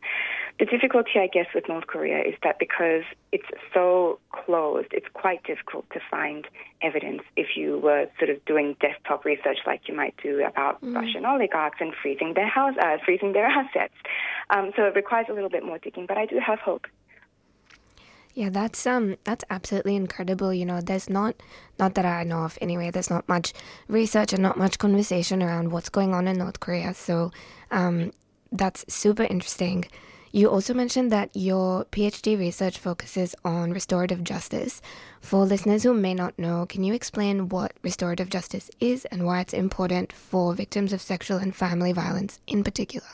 The difficulty, I guess, with North Korea is that because it's so closed, it's quite difficult to find evidence if you were sort of doing desktop research like you might do about Mm. Russian oligarchs and freezing their house, uh, freezing their assets. Um, so it requires a little bit more digging, but I do have hope. Yeah, that's um that's absolutely incredible. You know, there's not not that I know of anyway, there's not much research and not much conversation around what's going on in North Korea. So um that's super interesting. You also mentioned that your PhD research focuses on restorative justice. For listeners who may not know, can you explain what restorative justice is and why it's important for victims of sexual and family violence in particular?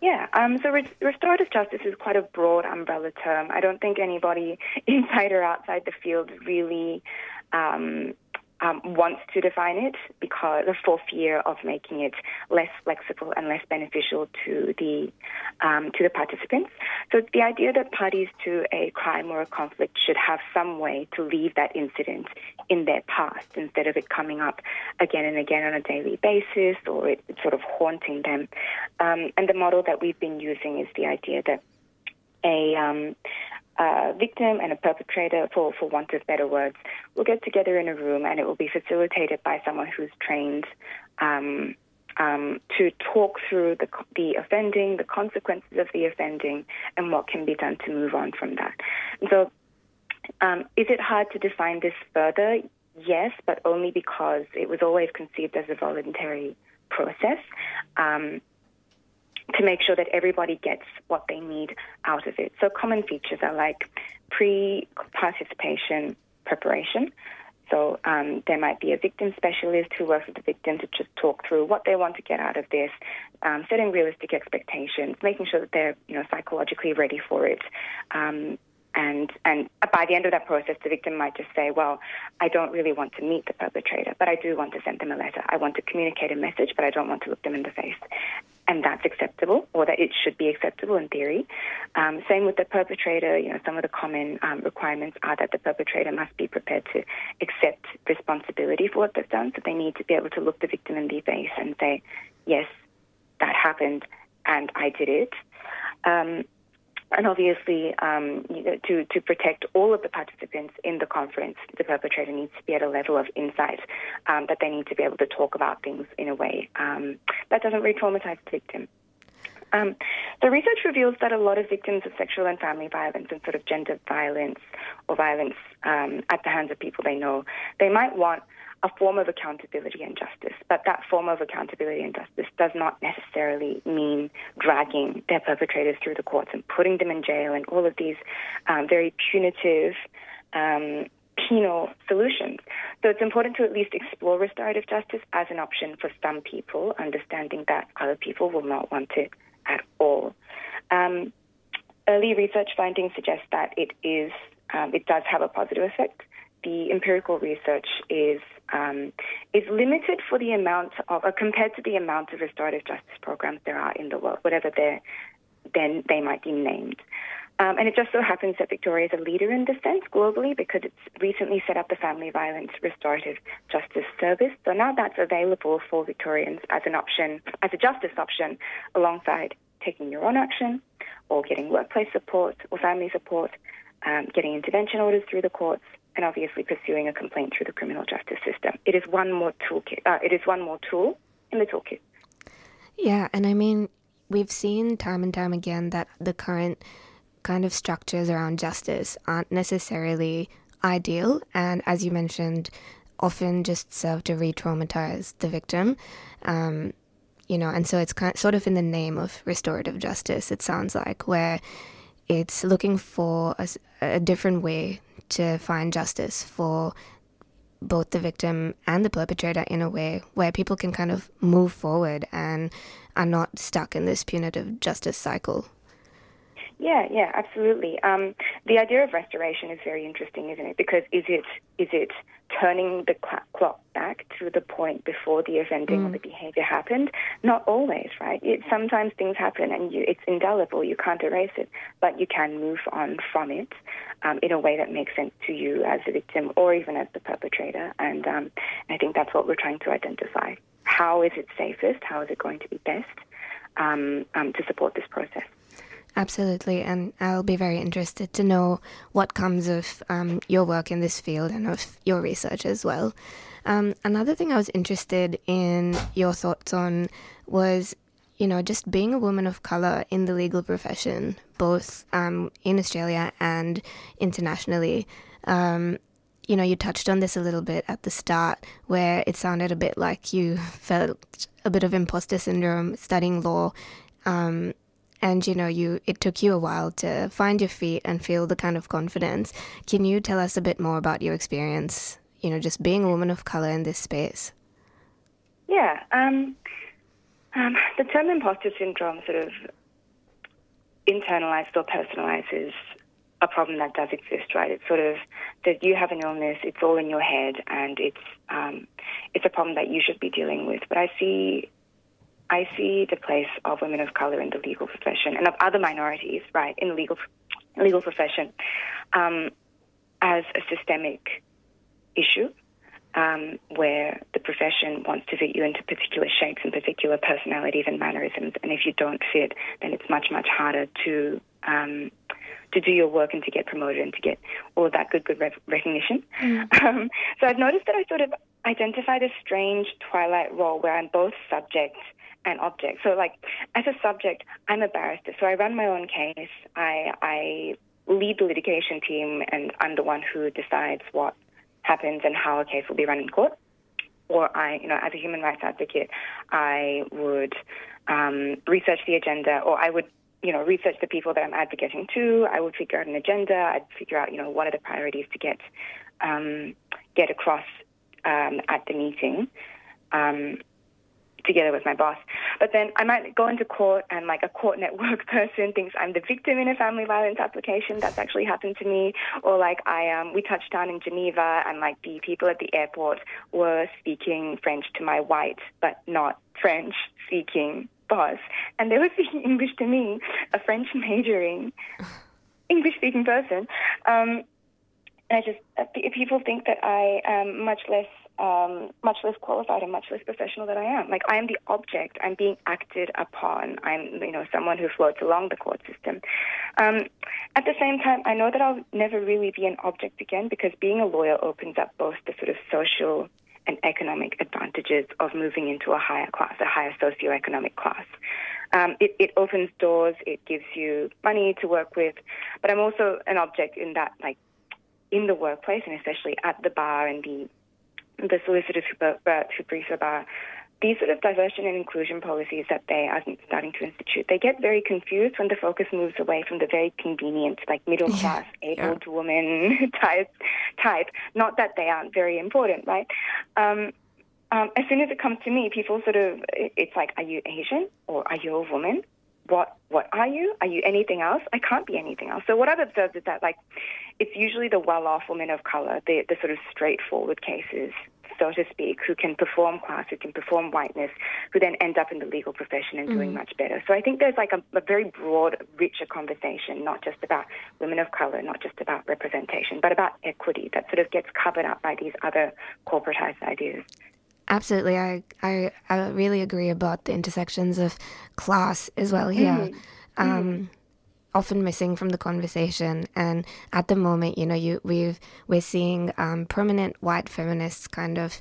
Yeah, um, so re- restorative justice is quite a broad umbrella term. I don't think anybody inside or outside the field really um, um, wants to define it because for fear of making it less flexible and less beneficial to the um, to the participants. So the idea that parties to a crime or a conflict should have some way to leave that incident in their past instead of it coming up again and again on a daily basis or it, sort of haunting them. Um, and the model that we've been using is the idea that a um, a victim and a perpetrator, for, for want of better words, will get together in a room and it will be facilitated by someone who's trained um, um, to talk through the, the offending, the consequences of the offending, and what can be done to move on from that. So, um, is it hard to define this further? Yes, but only because it was always conceived as a voluntary process. Um, to make sure that everybody gets what they need out of it. So common features are like pre-participation preparation. So um, there might be a victim specialist who works with the victim to just talk through what they want to get out of this, um, setting realistic expectations, making sure that they're you know psychologically ready for it. Um, and and by the end of that process, the victim might just say, "Well, I don't really want to meet the perpetrator, but I do want to send them a letter. I want to communicate a message, but I don't want to look them in the face." And that's acceptable, or that it should be acceptable in theory. Um, same with the perpetrator. You know, some of the common um, requirements are that the perpetrator must be prepared to accept responsibility for what they've done. So they need to be able to look the victim in the face and say, "Yes, that happened, and I did it." Um, and obviously, um, you know, to, to protect all of the participants in the conference, the perpetrator needs to be at a level of insight um, that they need to be able to talk about things in a way um, that doesn't re traumatize the victim. Um, the research reveals that a lot of victims of sexual and family violence and sort of gender violence or violence um, at the hands of people they know, they might want a form of accountability and justice. But that form of accountability and justice does not necessarily mean dragging their perpetrators through the courts and putting them in jail and all of these um, very punitive. Um, penal solutions. So it's important to at least explore restorative justice as an option for some people, understanding that other people will not want it at all. Um, early research findings suggest that it is um, it does have a positive effect. The empirical research is um, is limited for the amount of, uh, compared to the amount of restorative justice programs there are in the world, whatever they then they might be named. Um, and it just so happens that Victoria is a leader in this sense globally because it's recently set up the Family Violence Restorative Justice Service. So now that's available for Victorians as an option, as a justice option, alongside taking your own action or getting workplace support or family support, um, getting intervention orders through the courts, and obviously pursuing a complaint through the criminal justice system. It is one more toolkit. Uh, it is one more tool in the toolkit. Yeah, and I mean, we've seen time and time again that the current kind of structures around justice aren't necessarily ideal, and as you mentioned, often just serve to re-traumatize the victim. Um, you know, and so it's kind sort of in the name of restorative justice. It sounds like where it's looking for a, a different way to find justice for both the victim and the perpetrator in a way where people can kind of move forward and are not stuck in this punitive justice cycle. Yeah, yeah, absolutely. Um, the idea of restoration is very interesting, isn't it? Because is it is it turning the clock back to the point before the offending or the behavior happened? Not always, right? It, sometimes things happen and you, it's indelible. You can't erase it, but you can move on from it um, in a way that makes sense to you as a victim or even as the perpetrator. And um, I think that's what we're trying to identify. How is it safest? How is it going to be best um, um, to support this process? Absolutely, and I'll be very interested to know what comes of um, your work in this field and of your research as well. Um, another thing I was interested in your thoughts on was, you know, just being a woman of color in the legal profession, both um, in Australia and internationally. Um, you know, you touched on this a little bit at the start, where it sounded a bit like you felt a bit of imposter syndrome studying law. Um, and you know you it took you a while to find your feet and feel the kind of confidence can you tell us a bit more about your experience you know just being a woman of color in this space Yeah, um, um, the term imposter syndrome sort of internalized or personalizes a problem that does exist, right? It's sort of that you have an illness, it's all in your head, and it's um, it's a problem that you should be dealing with. But I see I see the place of women of color in the legal profession and of other minorities, right, in the legal legal profession, um, as a systemic issue um, where the profession wants to fit you into particular shapes and particular personalities and mannerisms, and if you don't fit, then it's much much harder to um, to do your work and to get promoted and to get all of that good good rec- recognition. Um, so I've noticed that I sort of identify a strange twilight role where I'm both subject and object. So like as a subject, I'm a barrister, so I run my own case. I I lead the litigation team, and I'm the one who decides what happens and how a case will be run in court. Or I, you know, as a human rights advocate, I would um, research the agenda, or I would, you know, research the people that I'm advocating to. I would figure out an agenda. I'd figure out, you know, what are the priorities to get um, get across um, at the meeting. Um, together with my boss. But then I might go into court and like a court network person thinks I'm the victim in a family violence application. That's actually happened to me. Or like I um we touched down in Geneva and like the people at the airport were speaking French to my white but not French speaking boss. And they were speaking English to me, a French majoring English speaking person. Um and I just, uh, people think that I am much less, um, much less qualified and much less professional than I am. Like I am the object. I'm being acted upon. I'm, you know, someone who floats along the court system. Um, at the same time, I know that I'll never really be an object again because being a lawyer opens up both the sort of social and economic advantages of moving into a higher class, a higher socioeconomic class. Um, it, it opens doors. It gives you money to work with, but I'm also an object in that, like in the workplace and especially at the bar and the the solicitors who, bu- bu- who brief the these sort of diversion and inclusion policies that they are starting to institute, they get very confused when the focus moves away from the very convenient, like middle class, abled woman type type. Not that they aren't very important, right? Um, um, as soon as it comes to me, people sort of, it's like, are you Asian or are you a woman? What what are you? Are you anything else? I can't be anything else. So what I've observed is that like it's usually the well-off women of color, the the sort of straightforward cases, so to speak, who can perform class, who can perform whiteness, who then end up in the legal profession and doing Mm. much better. So I think there's like a, a very broad, richer conversation, not just about women of color, not just about representation, but about equity that sort of gets covered up by these other corporatized ideas. Absolutely, I, I I really agree about the intersections of class as well here. Mhm. Um, Often missing from the conversation, and at the moment, you know, you we've we're seeing um, prominent white feminists kind of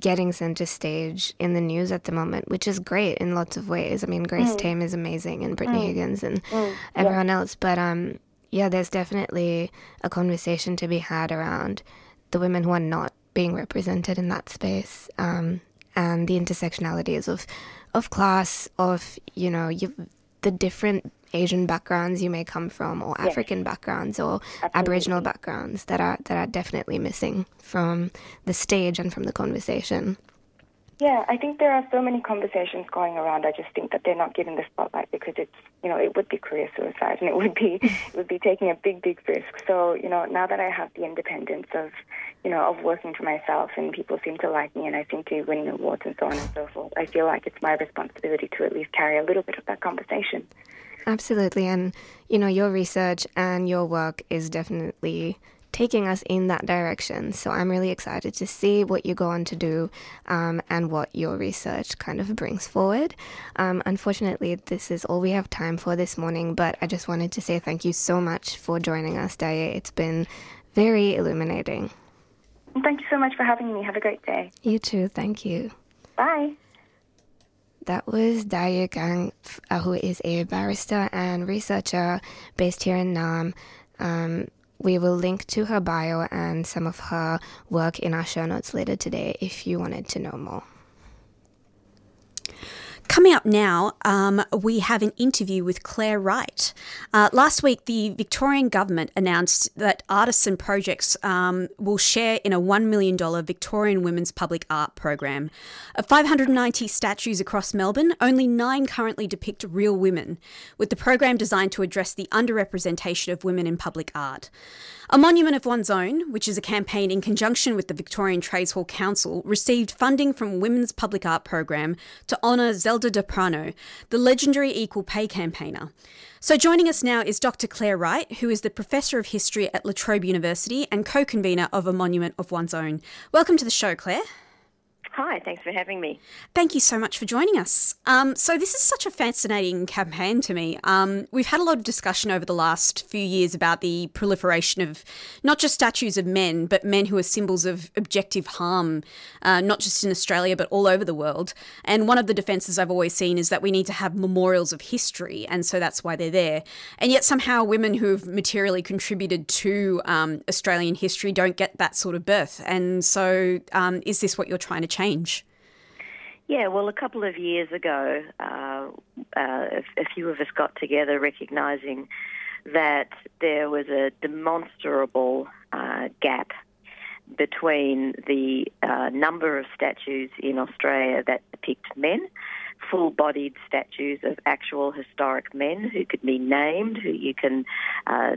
getting center stage in the news at the moment, which is great in lots of ways. I mean, Grace Mm. Tame is amazing, and Brittany Mm. Higgins, and Mm, yeah. everyone else. But um, yeah, there's definitely a conversation to be had around the women who are not being represented in that space, um, and the intersectionalities of of class, of you know, you, the different Asian backgrounds you may come from, or Yes. African backgrounds, or Aboriginal backgrounds that are that are definitely missing from the stage and from the conversation. Yeah, I think there are so many conversations going around. I just think that they're not given the spotlight because it's, you know, it would be career suicide and it would be, it would be taking a big, big risk. So, you know, now that I have the independence of, you know, of working for myself and people seem to like me and I seem to be winning awards and so on and so forth, I feel like it's my responsibility to at least carry a little bit of that conversation. Absolutely. And, you know, your research and your work is definitely taking us in that direction. So I'm really excited to see what you go on to do um, and what your research kind of brings forward. Um, unfortunately, this is all we have time for this morning, but I just wanted to say thank you so much for joining us, Daye. It's been very illuminating. Thank you so much for having me. Have a great day. You too. Thank you. Bye. That was Daye Gang, uh, who is a barrister and researcher based here in Naarm. Um, we will link to her bio and some of her work in our show notes later today if you wanted to know more. Coming up now, um, we have an interview with Claire Wright. Uh, last week, the Victorian government announced that artists and projects um, will share in a $1 million Victorian Women's Public Art program. Of 590 statues across Melbourne, only nine currently depict real women, with the program designed to address the underrepresentation of women in public art. A Monument of One's Own, which is a campaign in conjunction with the Victorian Trades Hall Council, received funding from Women's Public Art Program to honour Zelda D'Aprano, the legendary equal pay campaigner. So joining us now is Dr. Claire Wright, who is the Professor of History at La Trobe University and co-convener of A Monument of One's Own. Welcome to the show, Claire. Hi, thanks for having me. Thank you so much for joining us. Um, so, this is such a fascinating campaign to me. Um, we've had a lot of discussion over the last few years about the proliferation of not just statues of men, but men who are symbols of objective harm, uh, not just in Australia, but all over the world. And one of the defences I've always seen is that we need to have memorials of history, and so that's why they're there. And yet, somehow, women who have materially contributed to um, Australian history don't get that sort of birth. And so, um, is this what you're trying to change? Yeah, well, a couple of years ago, uh, uh, a few of us got together recognising that there was a demonstrable uh, gap between the uh, number of statues in Australia that depict men, full bodied statues of actual historic men who could be named, who you can uh,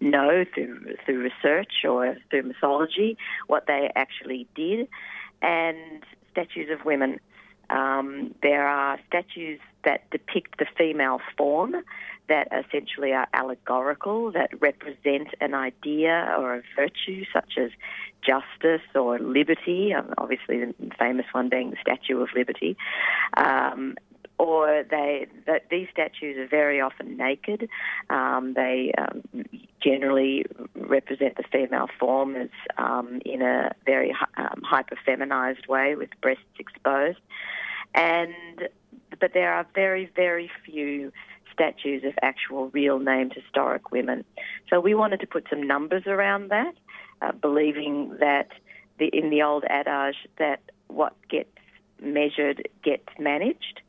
know through, through research or through mythology what they actually did, and statues of women. Um, there are statues that depict the female form that essentially are allegorical, that represent an idea or a virtue such as justice or liberty, obviously the famous one being the Statue of Liberty. Um, or they that these statues are very often naked. Um, they um, generally represent the female form as um, in a very um, hyper feminized way with breasts exposed, and but there are very very few statues of actual real named historic women. So we wanted to put some numbers around that, uh, believing that the, in the old adage that what gets measured gets managed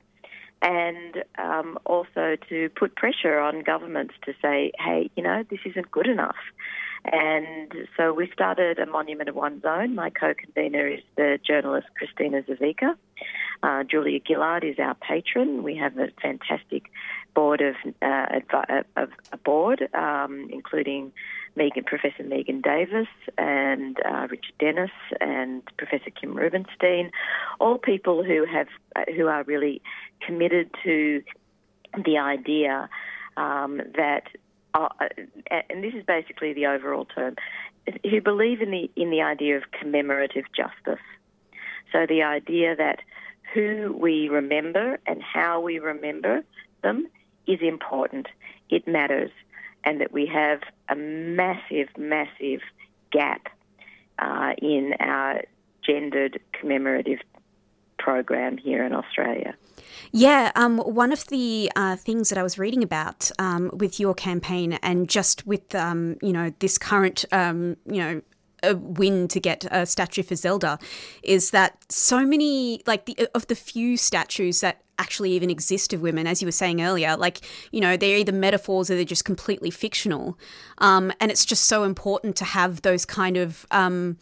and um, also to put pressure on governments to say, hey, you know, this isn't good enough. And so we started a Monument of One's Own. My co-convener is the journalist Christina Ziwica. Uh, Julia Gillard is our patron. We have a fantastic board of, uh, advi- of a board, um, including Megan, Professor Megan Davis and uh, Richard Dennis and Professor Kim Rubenstein, all people who have who are really committed to the idea um, that, uh, and this is basically the overall term, who believe in the in the idea of commemorative justice. So the idea that who we remember and how we remember them is important. It matters and that we have a massive, massive gap uh, in our gendered commemorative program here in Australia. Yeah, um, one of the uh, things that I was reading about um, with your campaign and just with um, you know this current um, you know a win to get a statue for Zelda is that so many like the of the few statues that actually even exist of women, as you were saying earlier, like you know they're either metaphors or they're just completely fictional, um, and it's just so important to have those kind of. Um,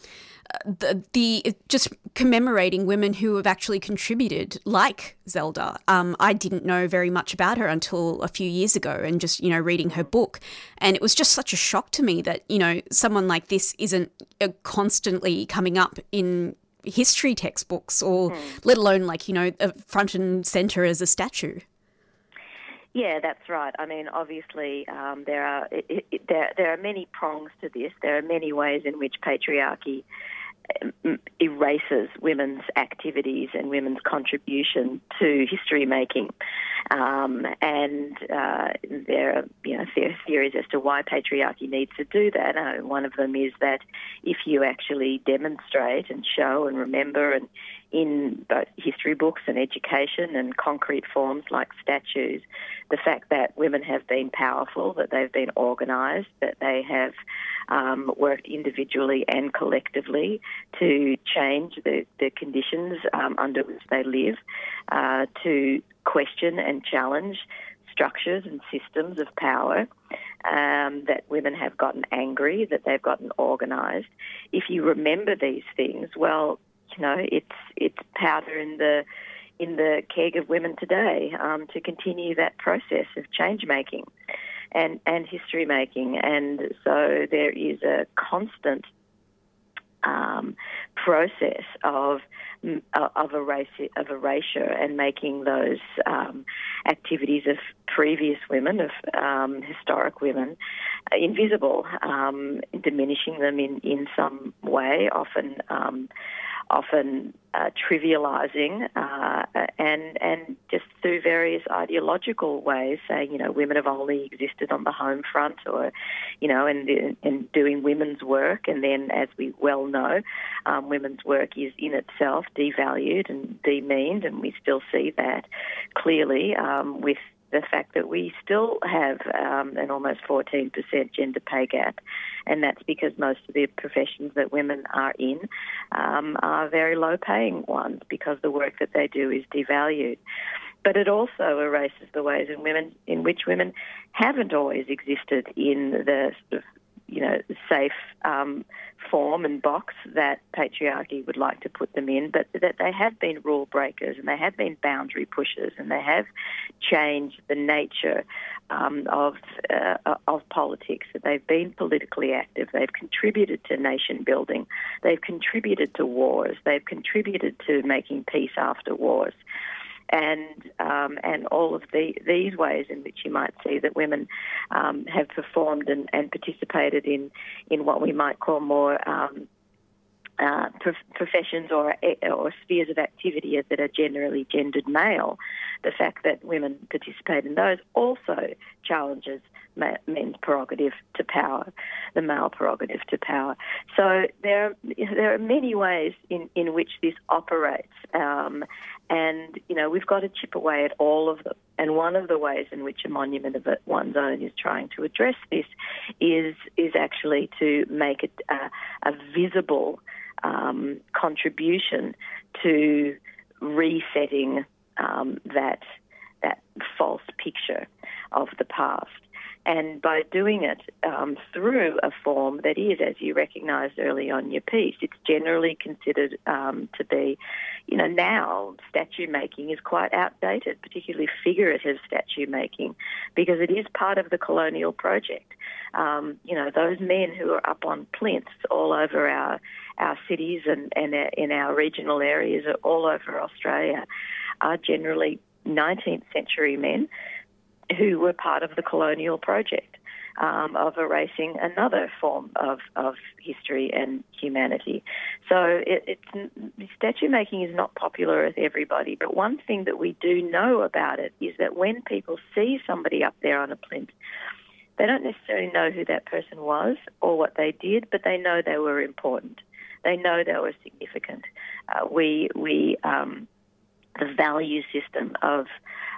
the, the just commemorating women who have actually contributed, like Zelda. Um, I didn't know very much about her until a few years ago, and just you know reading her book, and it was just such a shock to me that you know someone like this isn't uh, constantly coming up in history textbooks, or Hmm. let alone like you know front and center as a statue. Yeah, that's right. I mean, obviously, um, there are it, it, there there are many prongs to this. There are many ways in which patriarchy erases women's activities and women's contribution to history making. Um, and uh, there are you know theories as to why patriarchy needs to do that. Uh, one of them is that if you actually demonstrate and show and remember and in both history books and education and concrete forms like statues, the fact that women have been powerful, that they've been organised, that they have um, worked individually and collectively to change the, the conditions um, under which they live, uh, to question and challenge structures and systems of power, um, that women have gotten angry, that they've gotten organised. If you remember these things, well, you know, it's it's powder in the in the keg of women today um, to continue that process of change making and and history making, and so there is a constant um, process of of erasure, of erasure and making those um, activities of previous women, of um, historic women, uh, invisible, um, diminishing them in, in some way, often um, often uh, trivializing uh, and and just through various ideological ways, saying you know women have only existed on the home front, or you know, and and doing women's work, and then as we well know, um, women's work is in itself devalued and demeaned, and we still see that clearly um, with the fact that we still have um, an almost 14% gender pay gap, and that's because most of the professions that women are in um, are very low paying ones because the work that they do is devalued. But it also erases the ways in women in which women haven't always existed in the sort of you know, safe um, form and box that patriarchy would like to put them in, but that they have been rule breakers and they have been boundary pushers and they have changed the nature um, of uh, of politics. That they've been politically active. They've contributed to nation building. They've contributed to wars. They've contributed to making peace after wars and um, and all of the, these ways in which you might see that women um, have performed and, and, participated in in what we might call more um, uh, professions or or spheres of activity that are generally gendered male, the fact that women participate in those also challenges men's prerogative to power, the male prerogative to power. So there, there are many ways in, in which this operates, um, and, you know, we've got to chip away at all of them. And one of the ways in which a monument of one's own is trying to address this is, is actually to make it a, a visible um, contribution to resetting um, that, that false picture of the past. And by doing it um, through a form that is, as you recognised early on your piece, it's generally considered um, to be, you know, now statue making is quite outdated, particularly figurative statue making, because it is part of the colonial project. Um, you know, those men who are up on plinths all over our our cities and, and in our regional areas all over Australia are generally 19th century men who were part of the colonial project um, of erasing another form of, of history and humanity. So it, statue making is not popular with everybody, but one thing that we do know about it is that when people see somebody up there on a plinth, they don't necessarily know who that person was or what they did, but they know they were important. They know they were significant. Uh, we we um, the value system of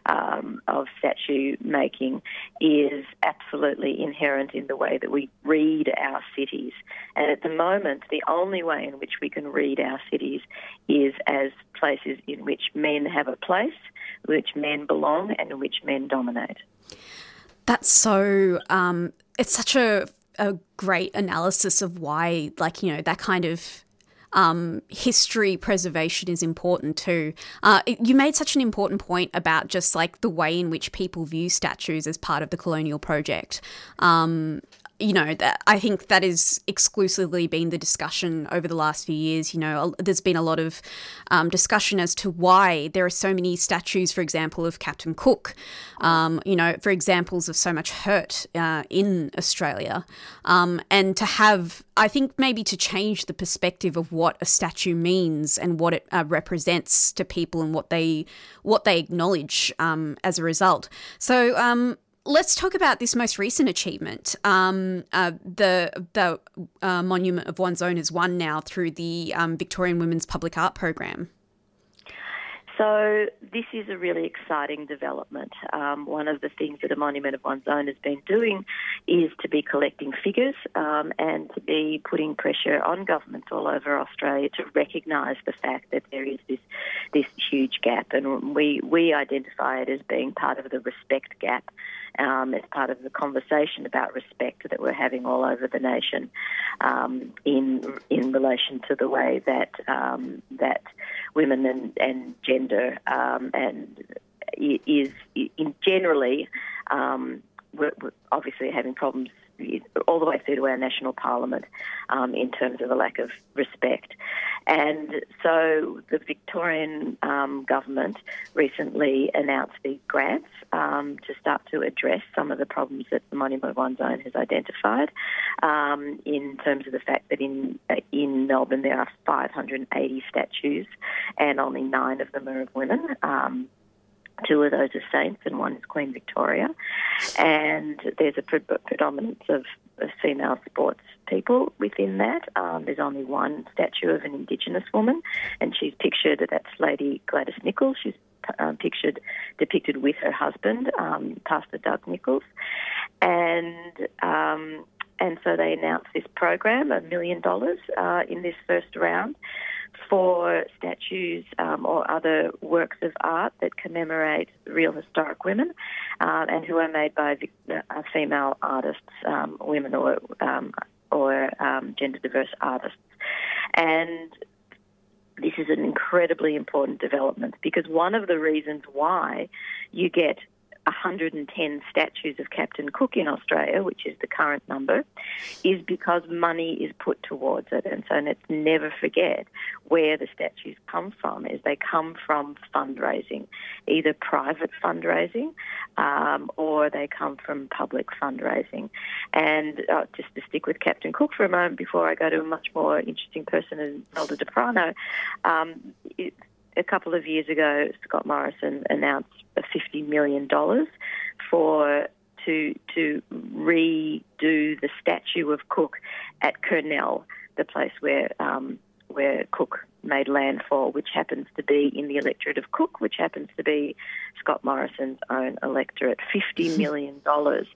um, of statue making is absolutely inherent in the way that we read our cities. And at the moment, the only way in which we can read our cities is as places in which men have a place, which men belong, and in which men dominate. That's so. Um, it's such a a great analysis of why, like you know, that kind of um, history preservation is important too. Uh, you made such an important point about just like the way in which people view statues as part of the colonial project. Um, you know that I think that has exclusively been the discussion over the last few years. You know, there's been a lot of um, discussion as to why there are so many statues, for example, of Captain Cook. Um, you know, for examples of so much hurt uh, in Australia, um, and to have, I think, maybe to change the perspective of what a statue means and what it uh, represents to people and what they what they acknowledge um, as a result. So um, let's talk about this most recent achievement. Um, uh, the the uh, Monument of One's Own has won now through the um, Victorian Women's Public Art Program. So this is a really exciting development. Um, one of the things that a Monument of One's Own has been doing is to be collecting figures um, and to be putting pressure on governments all over Australia to recognise the fact that there is this this huge gap, and we we identify it as being part of the respect gap. Um, as part of the conversation about respect that we're having all over the nation, um, in in relation to the way that um, that women and, and gender um, and is in generally um, we're, we're obviously having problems all the way through to our national parliament um, in terms of a lack of respect. And so the Victorian um, government recently announced the grants um, to start to address some of the problems that the Monument One's Own has identified um, in terms of the fact that in, in Melbourne there are 580 statues and only nine of them are of women. Two of those are saints, and one is Queen Victoria. And there's a pre- predominance of, of female sports people within that. Um, there's only one statue of an Indigenous woman, and she's pictured. That's Lady Gladys Nicholls. She's um, pictured depicted with her husband, um, Pastor Doug Nicholls, and um, and so they announced this program, a million dollars uh, in this first round for statues um, or other works of art that commemorate real historic women um, and who are made by uh, female artists, um, women or um, or um, gender diverse artists. And this is an incredibly important development because one of the reasons why you get 110 statues of Captain Cook in Australia, which is the current number, is because money is put towards it. And so let's never forget where the statues come from, is they come from fundraising, either private fundraising um, or they come from public fundraising. And uh, just to stick with Captain Cook for a moment before I go to a much more interesting person, Zelda D'Aprano, um, it, a couple of years ago, Scott Morrison announced a fifty million dollars for to to redo the statue of Cook at Kurnell, the place where um, where Cook made landfall, which happens to be in the electorate of Cook, which happens to be Scott Morrison's own electorate. Fifty million dollars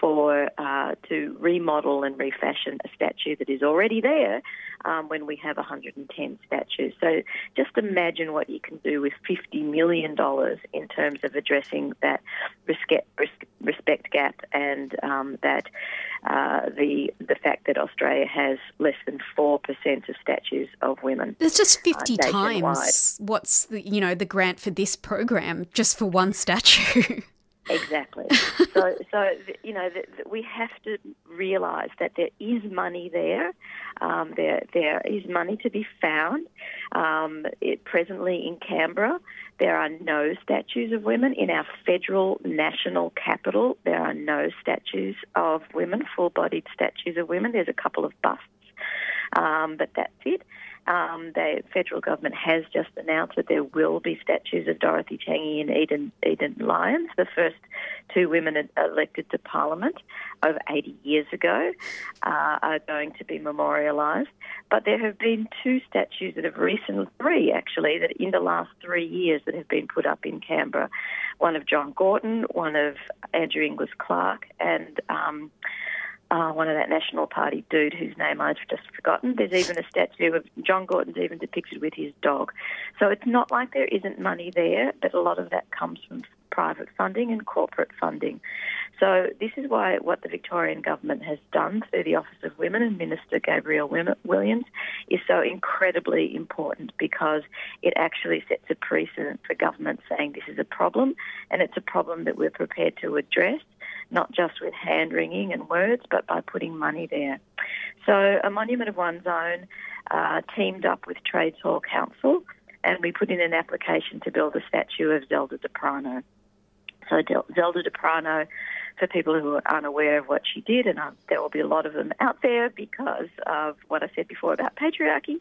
for uh, to remodel and refashion a statue that is already there um, when we have 110 statues. So just imagine what you can do with $50 million in terms of addressing that respect, respect gap and um, that uh, the the fact that Australia has less than 4% of statues of women. There's just uh, 50 nationwide. times what's the, you know, the grant for this program just for one statue. Exactly. so, so you know, th th we have to realise that there is money there. Um, there, there is money to be found. Um, it, presently in Canberra, there are no statues of women. In our federal national capital, there are no statues of women, full-bodied statues of women. There's a couple of busts, um, but that's it. Um, the federal government has just announced that there will be statues of Dorothy Tangney and Enid, Enid Lyons, the first two women elected to Parliament over 80 years ago, uh, are going to be memorialised. But there have been two statues that have recently, three actually, that in the last three years that have been put up in Canberra. One of John Gorton, one of Andrew Inglis Clark, and um, uh, one of that National Party dude whose name I've just forgotten. There's even a statue of John Gorton's even depicted with his dog. So it's not like there isn't money there, but a lot of that comes from private funding and corporate funding. So this is why what the Victorian government has done through the Office of Women and Minister Gabrielle Williams is so incredibly important because it actually sets a precedent for government saying this is a problem and it's a problem that we're prepared to address not just with hand wringing and words, but by putting money there. So, a Monument of One's Own uh, teamed up with Trades Hall Council, and we put in an application to build a statue of Zelda D'Aprano. So, Del- Zelda D'Aprano, for people who are unaware of what she did, and um, there will be a lot of them out there because of what I said before about patriarchy.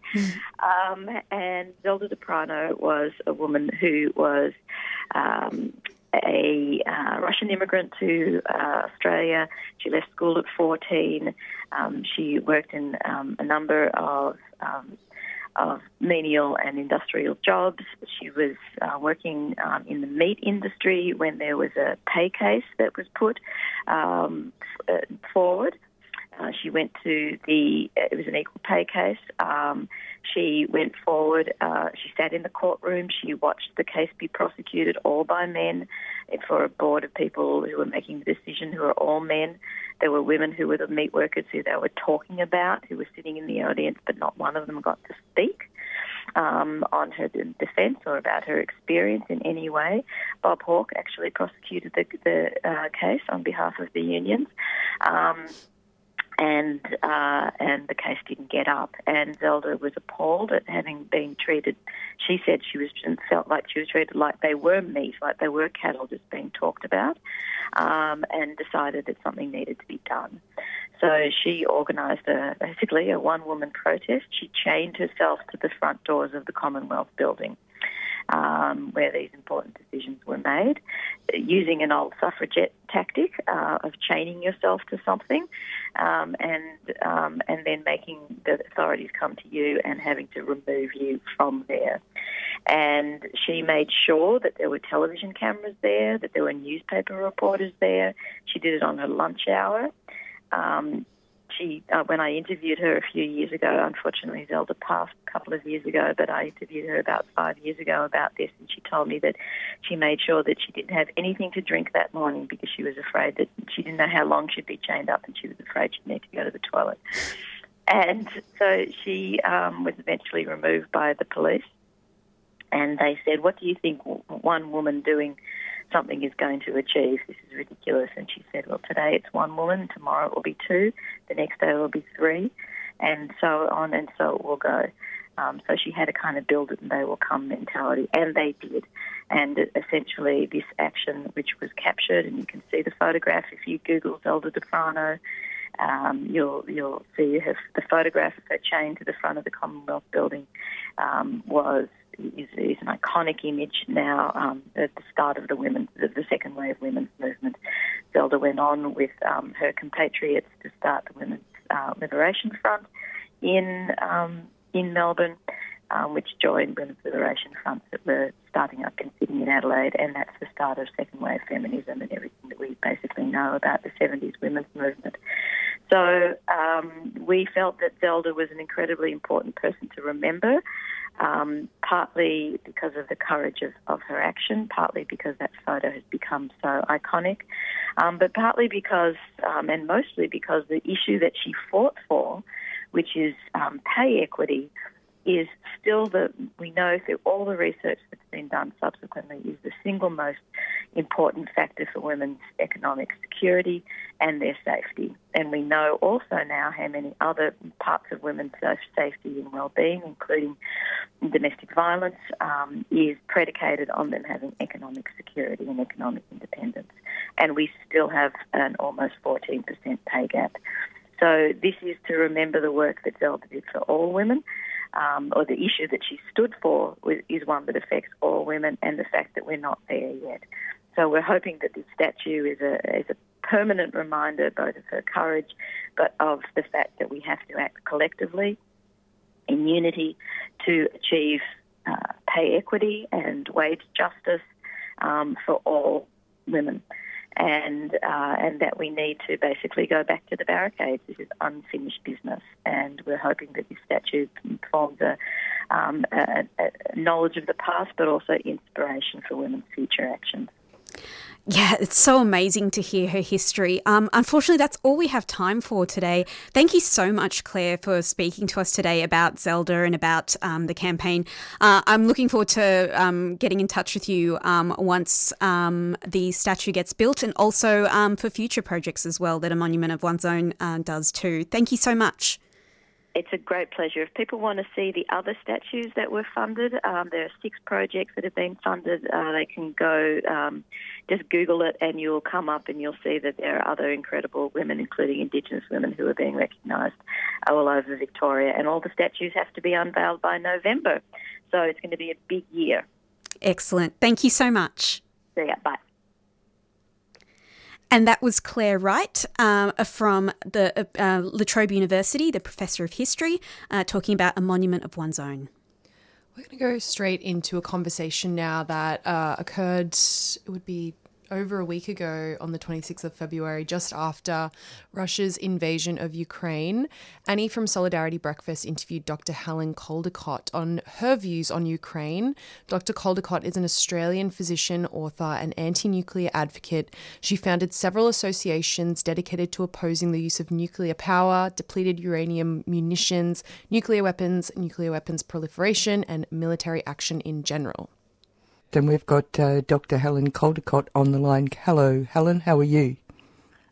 Um, and Zelda D'Aprano was a woman who was um, a uh, Russian immigrant to uh, Australia. She left school at 14. Um, she worked in um, a number of um, of menial and industrial jobs. She was uh, working um, in the meat industry when there was a pay case that was put um, uh, forward. Uh, she went to the, it was an equal pay case. She went forward, uh, she sat in the courtroom, she watched the case be prosecuted all by men for a board of people who were making the decision who are all men. There were women who were the meat workers who they were talking about, who were sitting in the audience, but not one of them got to speak um, on her defence or about her experience in any way. Bob Hawke actually prosecuted the, the uh, case on behalf of the unions. Um, and uh, and the case didn't get up. And Zelda was appalled at having been treated. She said she was felt like she was treated like they were meat, like they were cattle just being talked about, um, and decided that something needed to be done. So she organised a basically a one-woman protest. She chained herself to the front doors of the Commonwealth building. Um, where these important decisions were made, using an old suffragette tactic uh, of chaining yourself to something, um, and um, and then making the authorities come to you and having to remove you from there. And she made sure that there were television cameras there, that there were newspaper reporters there. She did it on her lunch hour. Um, she, uh, when I interviewed her a few years ago, unfortunately Zelda passed a couple of years ago, but I interviewed her about five years ago about this, and she told me that she made sure that she didn't have anything to drink that morning because she was afraid that she didn't know how long she'd be chained up, and she was afraid she'd need to go to the toilet. And so she um, was eventually removed by the police, and they said, "What do you think one woman doing?" Something is going to achieve. This is ridiculous. And she said, well, today it's one woman, tomorrow it will be two, the next day it will be three, and so on and so it will go. Um, so she had a kind of build it and they will come mentality, and they did. And essentially, this action, which was captured, and you can see the photograph if you Google Zelda D'Aprano, um, you'll you'll see her, the photograph of her chained to the front of the Commonwealth building um, was is, is an iconic image now um, at the start of the women the, the second wave women's movement. Zelda went on with um, her compatriots to start the Women's uh, Liberation Front in um, in Melbourne, um, which joined Women's Liberation Fronts that were starting up in Sydney and Adelaide, and that's the start of second wave feminism and everything that we basically know about the 70s women's movement. So um, we felt that Zelda was an incredibly important person to remember um, partly because of the courage of, of her action, partly because that photo has become so iconic, um, but partly because, um, and mostly because the issue that she fought for, which is um, pay equity, is still the, we know through all the research that's been done subsequently, is the single most important factor for women's economic security and their safety. And we know also now how many other parts of women's safety and well-being, including domestic violence, um, is predicated on them having economic security and economic independence. And we still have an almost 14% pay gap. So this is to remember the work that Zelda did for all women um, or the issue that she stood for is one that affects all women, and the fact that we're not there yet. So we're hoping that this statue is a is a permanent reminder both of her courage, but of the fact that we have to act collectively in unity to achieve uh, pay equity and wage justice um, for all women and uh, and that we need to basically go back to the barricades. This is unfinished business, and we're hoping that this statue forms a, um, a, a knowledge of the past, but also inspiration for women's future actions. Yeah, it's so amazing to hear her history. Um, unfortunately, that's all we have time for today. Thank you so much, Claire, for speaking to us today about Zelda and about um, the campaign. Uh, I'm looking forward to um, getting in touch with you um, once um, the statue gets built and also um, for future projects as well that a Monument of One's Own uh, does too. Thank you so much. It's a great pleasure. If people want to see the other statues that were funded, there are six projects that have been funded. Uh, they can go, just Google it, and you'll come up and you'll see that there are other incredible women, including Indigenous women, who are being recognised all over Victoria. And all the statues have to be unveiled by November. So it's going to be a big year. Excellent. Thank you so much. See ya. Bye. And that was Claire Wright um, from the uh, uh, La Trobe University, the professor of history, uh, talking about a monument of one's own. We're going to go straight into a conversation now that uh, occurred, it would be over a week ago on the 26th of February, just after Russia's invasion of Ukraine. Annie from Solidarity Breakfast interviewed Dr. Helen Caldicott on her views on Ukraine. Dr. Caldicott is an Australian physician, author, and anti nuclear advocate. She founded several associations dedicated to opposing the use of nuclear power, depleted uranium munitions, nuclear weapons, nuclear weapons proliferation, and military action in general. And we've got uh, Dr. Helen Caldicott on the line. Hello, Helen, how are you?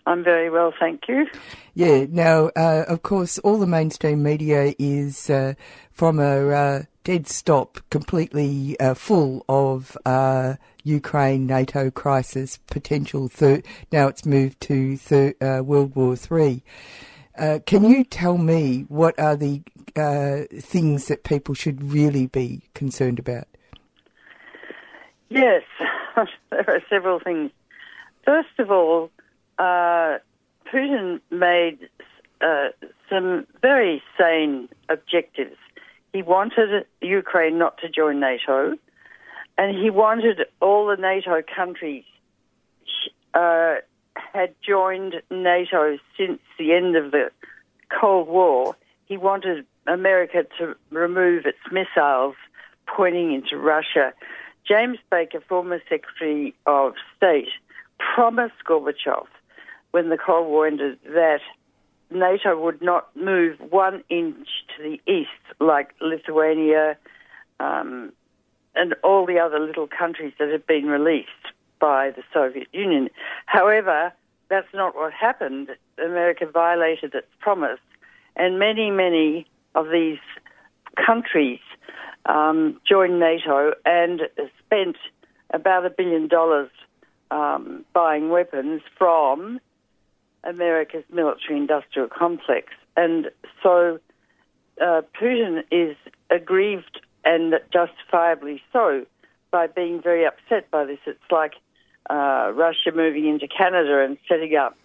I'm very well, thank you. Yeah, now, uh, of course, all the mainstream media is uh, from a uh, dead stop, completely uh, full of uh, Ukraine NATO crisis potential. Thir- now it's moved to thir- uh, World War Three. Uh, can you tell me what are the uh, things that people should really be concerned about? Yes, there are several things. First of all, uh, Putin made uh, some very sane objectives. He wanted Ukraine not to join NATO, and he wanted all the NATO countries uh, had joined NATO since the end of the Cold War. He wanted America to remove its missiles pointing into Russia. James Baker, former Secretary of State, promised Gorbachev when the Cold War ended that NATO would not move one inch to the east, like Lithuania um, and all the other little countries that had been released by the Soviet Union. However, that's not what happened. America violated its promise, and many, many of these countries um, joined NATO and spent about a billion dollars um, buying weapons from America's military industrial complex. And so uh, Putin is aggrieved and justifiably so by being very upset by this. It's like uh, Russia moving into Canada and setting up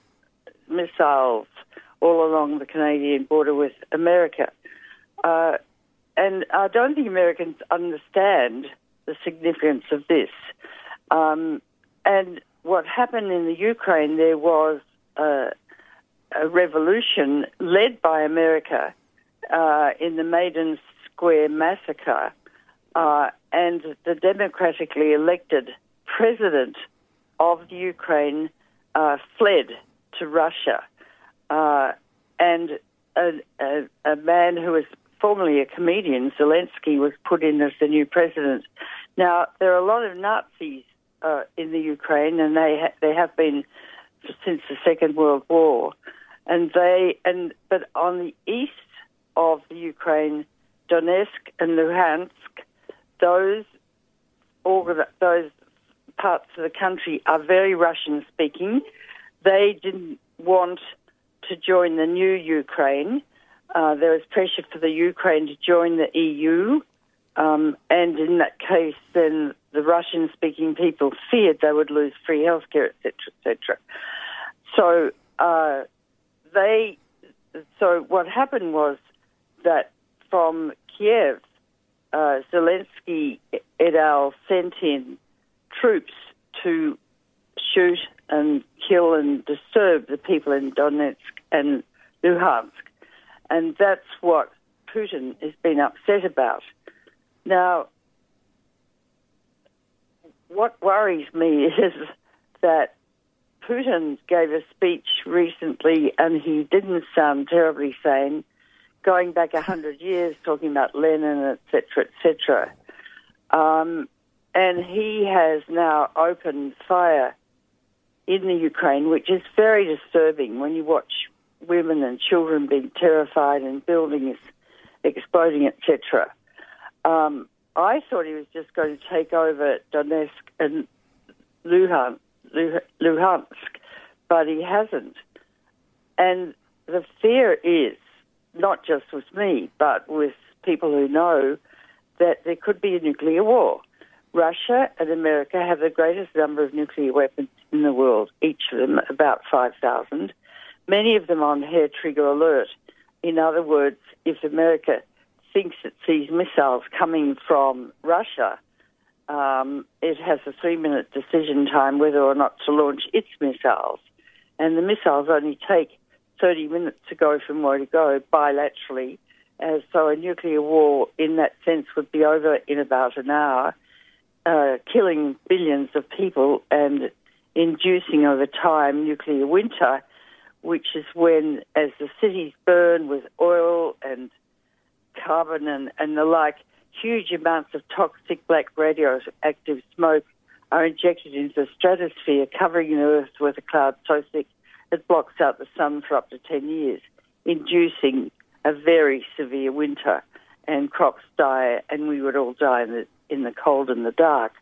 missiles all along the Canadian border with America. Uh, and I don't think Americans understand the significance of this. Um, and what happened in the Ukraine, there was a, a revolution led by America uh, in the Maidan Square massacre, uh, and the democratically elected president of the Ukraine uh, fled to Russia, uh, and a, a, a man who was formerly a comedian, Zelensky, was put in as the new president. Now, there are a lot of Nazis uh, in the Ukraine, and they ha- they have been since the Second World War, and they and but on the east of the Ukraine, Donetsk and Luhansk, those organ- those parts of the country are very Russian speaking. They didn't want to join the new Ukraine. Uh, there was pressure for the Ukraine to join the EU, um, and in that case, then the Russian-speaking people feared they would lose free healthcare, etc., etc. So uh, they, so what happened was that from Kiev, uh, Zelensky et al. sent in troops to shoot and kill and disturb the people in Donetsk and Luhansk. And that's what Putin has been upset about. Now, what worries me is that Putin gave a speech recently and he didn't sound terribly sane, going back a hundred years, talking about Lenin, etc., etc. Um, and he has now opened fire in the Ukraine, which is very disturbing when you watch women and children being terrified and buildings exploding, etc. Um, I thought he was just going to take over Donetsk and Luhansk, Luhansk, but he hasn't. And the fear is, not just with me, but with people who know, that there could be a nuclear war Russia and America have the greatest number of nuclear weapons in the world, each of them about 5,000, many of them on hair trigger alert. In other words, if America thinks it sees missiles coming from Russia, um, it has a three minute decision time whether or not to launch its missiles. And the missiles only take 30 minutes to go from where to go bilaterally. Uh, so a nuclear war, in that sense, would be over in about an hour, uh, killing billions of people and inducing over time nuclear winter, which is when, as the cities burn with oil and carbon and, and the like, huge amounts of toxic black radioactive smoke are injected into the stratosphere, covering the Earth with a cloud so thick it blocks out the sun for up to 10 years, inducing a very severe winter. And crops die, and we would all die in the, in the cold and the dark.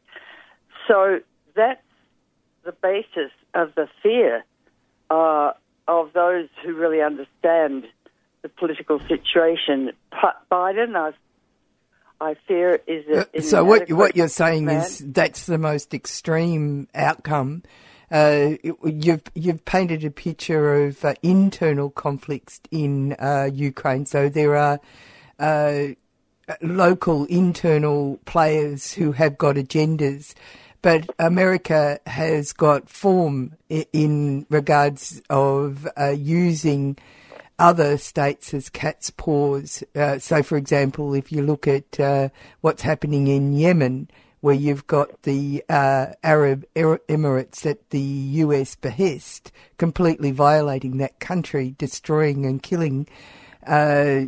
So that's the basis of the fear uh, of those who really understand the political situation. Biden, I, I fear, is a, is so what what you're saying man. is that's the most extreme outcome. Uh, you've you've painted a picture of uh, internal conflicts in uh, Ukraine. So there are uh, local internal players who have got agendas, but America has got form in regards of uh, using other states as cat's paws. Uh, so, for example, if you look at uh, what's happening in Yemen, where you've got the uh, Arab Emirates at the US behest, completely violating that country, destroying and killing uh,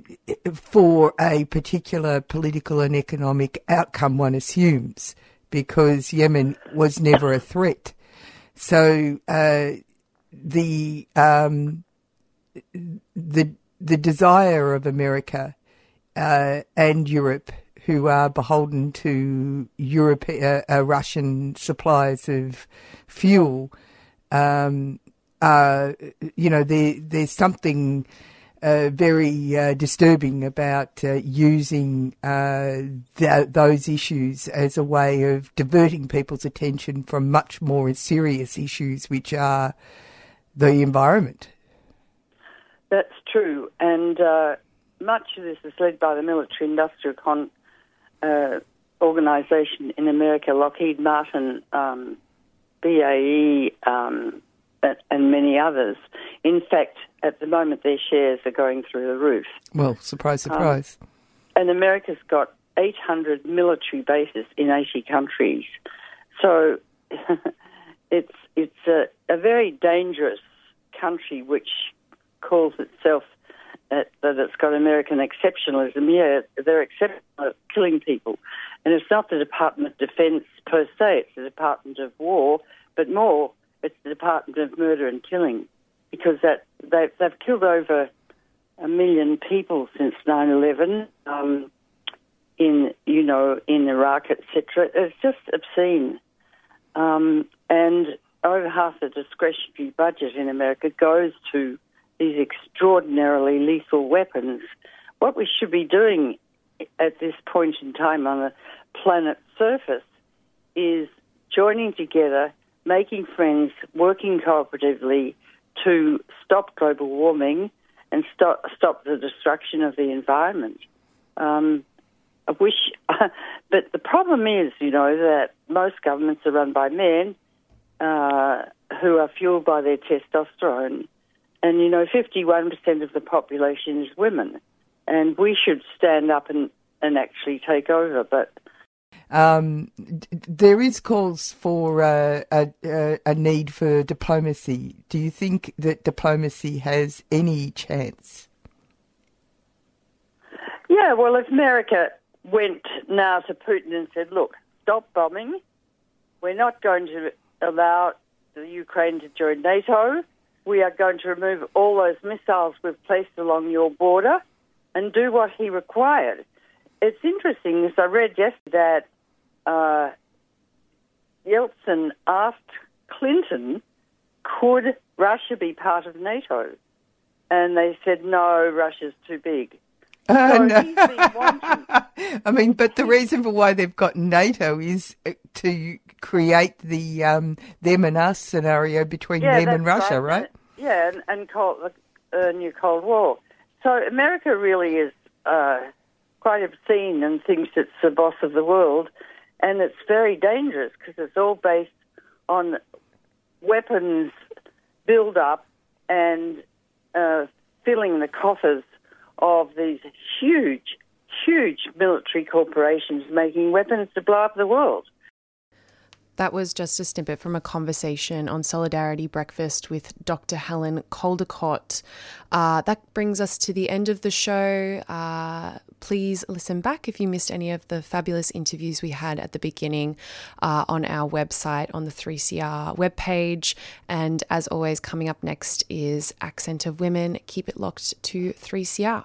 for a particular political and economic outcome, one assumes, because Yemen was never a threat. So uh, the um, the the desire of America uh, and Europe, who are beholden to Europe, uh, uh, Russian supplies of fuel, um, you know, there, there's something uh, very uh, disturbing about uh, using uh, th- those issues as a way of diverting people's attention from much more serious issues, which are the environment. That's true, and uh, much of this is led by the military-industrial con- organisation in America, Lockheed Martin, um, BAE, um, and many others. In fact, at the moment, their shares are going through the roof. Well, surprise, Um, surprise. And America's got 800 military bases in 80 countries. So it's it's a, a very dangerous country which calls itself uh, that it's got American exceptionalism. Yeah, they're exceptional at killing people. And it's not the Department of Defense per se, it's the Department of War, but more, it's the Department of Murder and Killing because that they, they've killed over a million people since 9/11 um, in you know in Iraq, etc. It's just obscene, um, and over half the discretionary budget in America goes to these extraordinarily lethal weapons. What we should be doing at this point in time on the planet's surface is joining together, making friends, working cooperatively to stop global warming and stop stop the destruction of the environment. Um, I wish, but the problem is, you know, that most governments are run by men uh, who are fueled by their testosterone, and you know, fifty-one percent of the population is women, and we should stand up and and actually take over, but. Um, there is calls for uh, a, a, a need for diplomacy. Do you think that diplomacy has any chance? Yeah, well, if America went now to Putin and said, look, stop bombing, we're not going to allow the Ukraine to join NATO, we are going to remove all those missiles we've placed along your border and do what he required. It's interesting, as I read yesterday, that uh, Yeltsin asked Clinton, could Russia be part of NATO? And they said, no, Russia's too big. Uh, So no. he's been wanting, I mean, but the reason for why they've got NATO is uh, to create the um, them and us scenario between Yeah, them and Russia, right? Yeah, and, and Cold, the uh, new Cold War. So America really is uh, quite obscene and thinks it's the boss of the world, and it's very dangerous because it's all based on weapons build up and uh, filling the coffers of these huge, huge military corporations making weapons to blow up the world. That was just a snippet from a conversation on Solidarity Breakfast with Dr. Helen Caldicott. Uh, that brings us to the end of the show. Uh, please listen back if you missed any of the fabulous interviews we had at the beginning uh, on our website on the 3CR webpage. And as always, coming up next is Accent of Women. Keep it locked to 3CR.